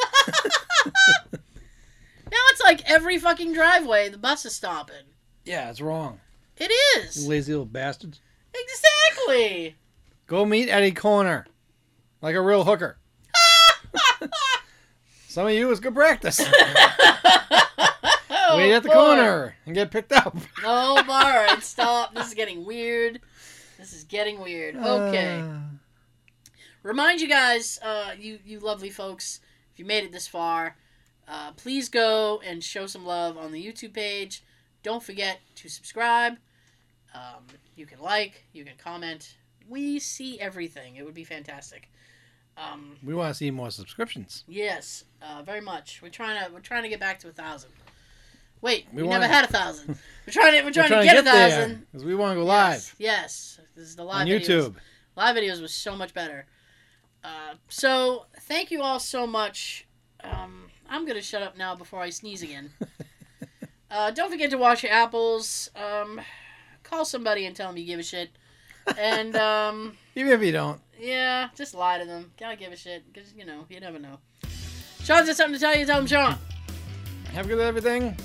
Now it's like every fucking driveway the bus is stopping. yeah, it's wrong. It is. You lazy little bastards. Exactly. Go meet Eddie corner. Like a real hooker. *laughs* Some of you is good practice. oh, *laughs* Wait at the boy. corner and get picked up. Oh, all right, stop. This is getting weird. This is getting weird. Okay. Uh, Remind you guys, uh, you you lovely folks, if you made it this far, uh, please go and show some love on the YouTube page. Don't forget to subscribe. Um, you can like, you can comment. We see everything. It would be fantastic. Um, we want to see more subscriptions. Yes, uh, very much. We're trying to we're trying to get back to a thousand. Wait, We we, wanna- never had a thousand. We're trying to we're *laughs* We're trying, to get, a there, thousand. 'cause we want to go live Yes, yes. This is the live on videos. YouTube. Live videos was so much better. Uh, so thank you all so much. Um, I'm gonna shut up now before I sneeze again. *laughs* uh, don't forget to wash your apples. Um, call somebody and tell them you give a shit and um, even if you don't, yeah, just lie to them. Gotta give a shit because you know you never know. Sean's got something to tell you. Tell him, Sean. Have a good everything,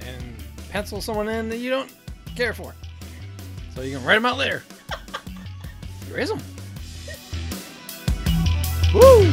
and pencil someone in that you don't care for, so you can write them out later. *laughs* Erase them. Woo!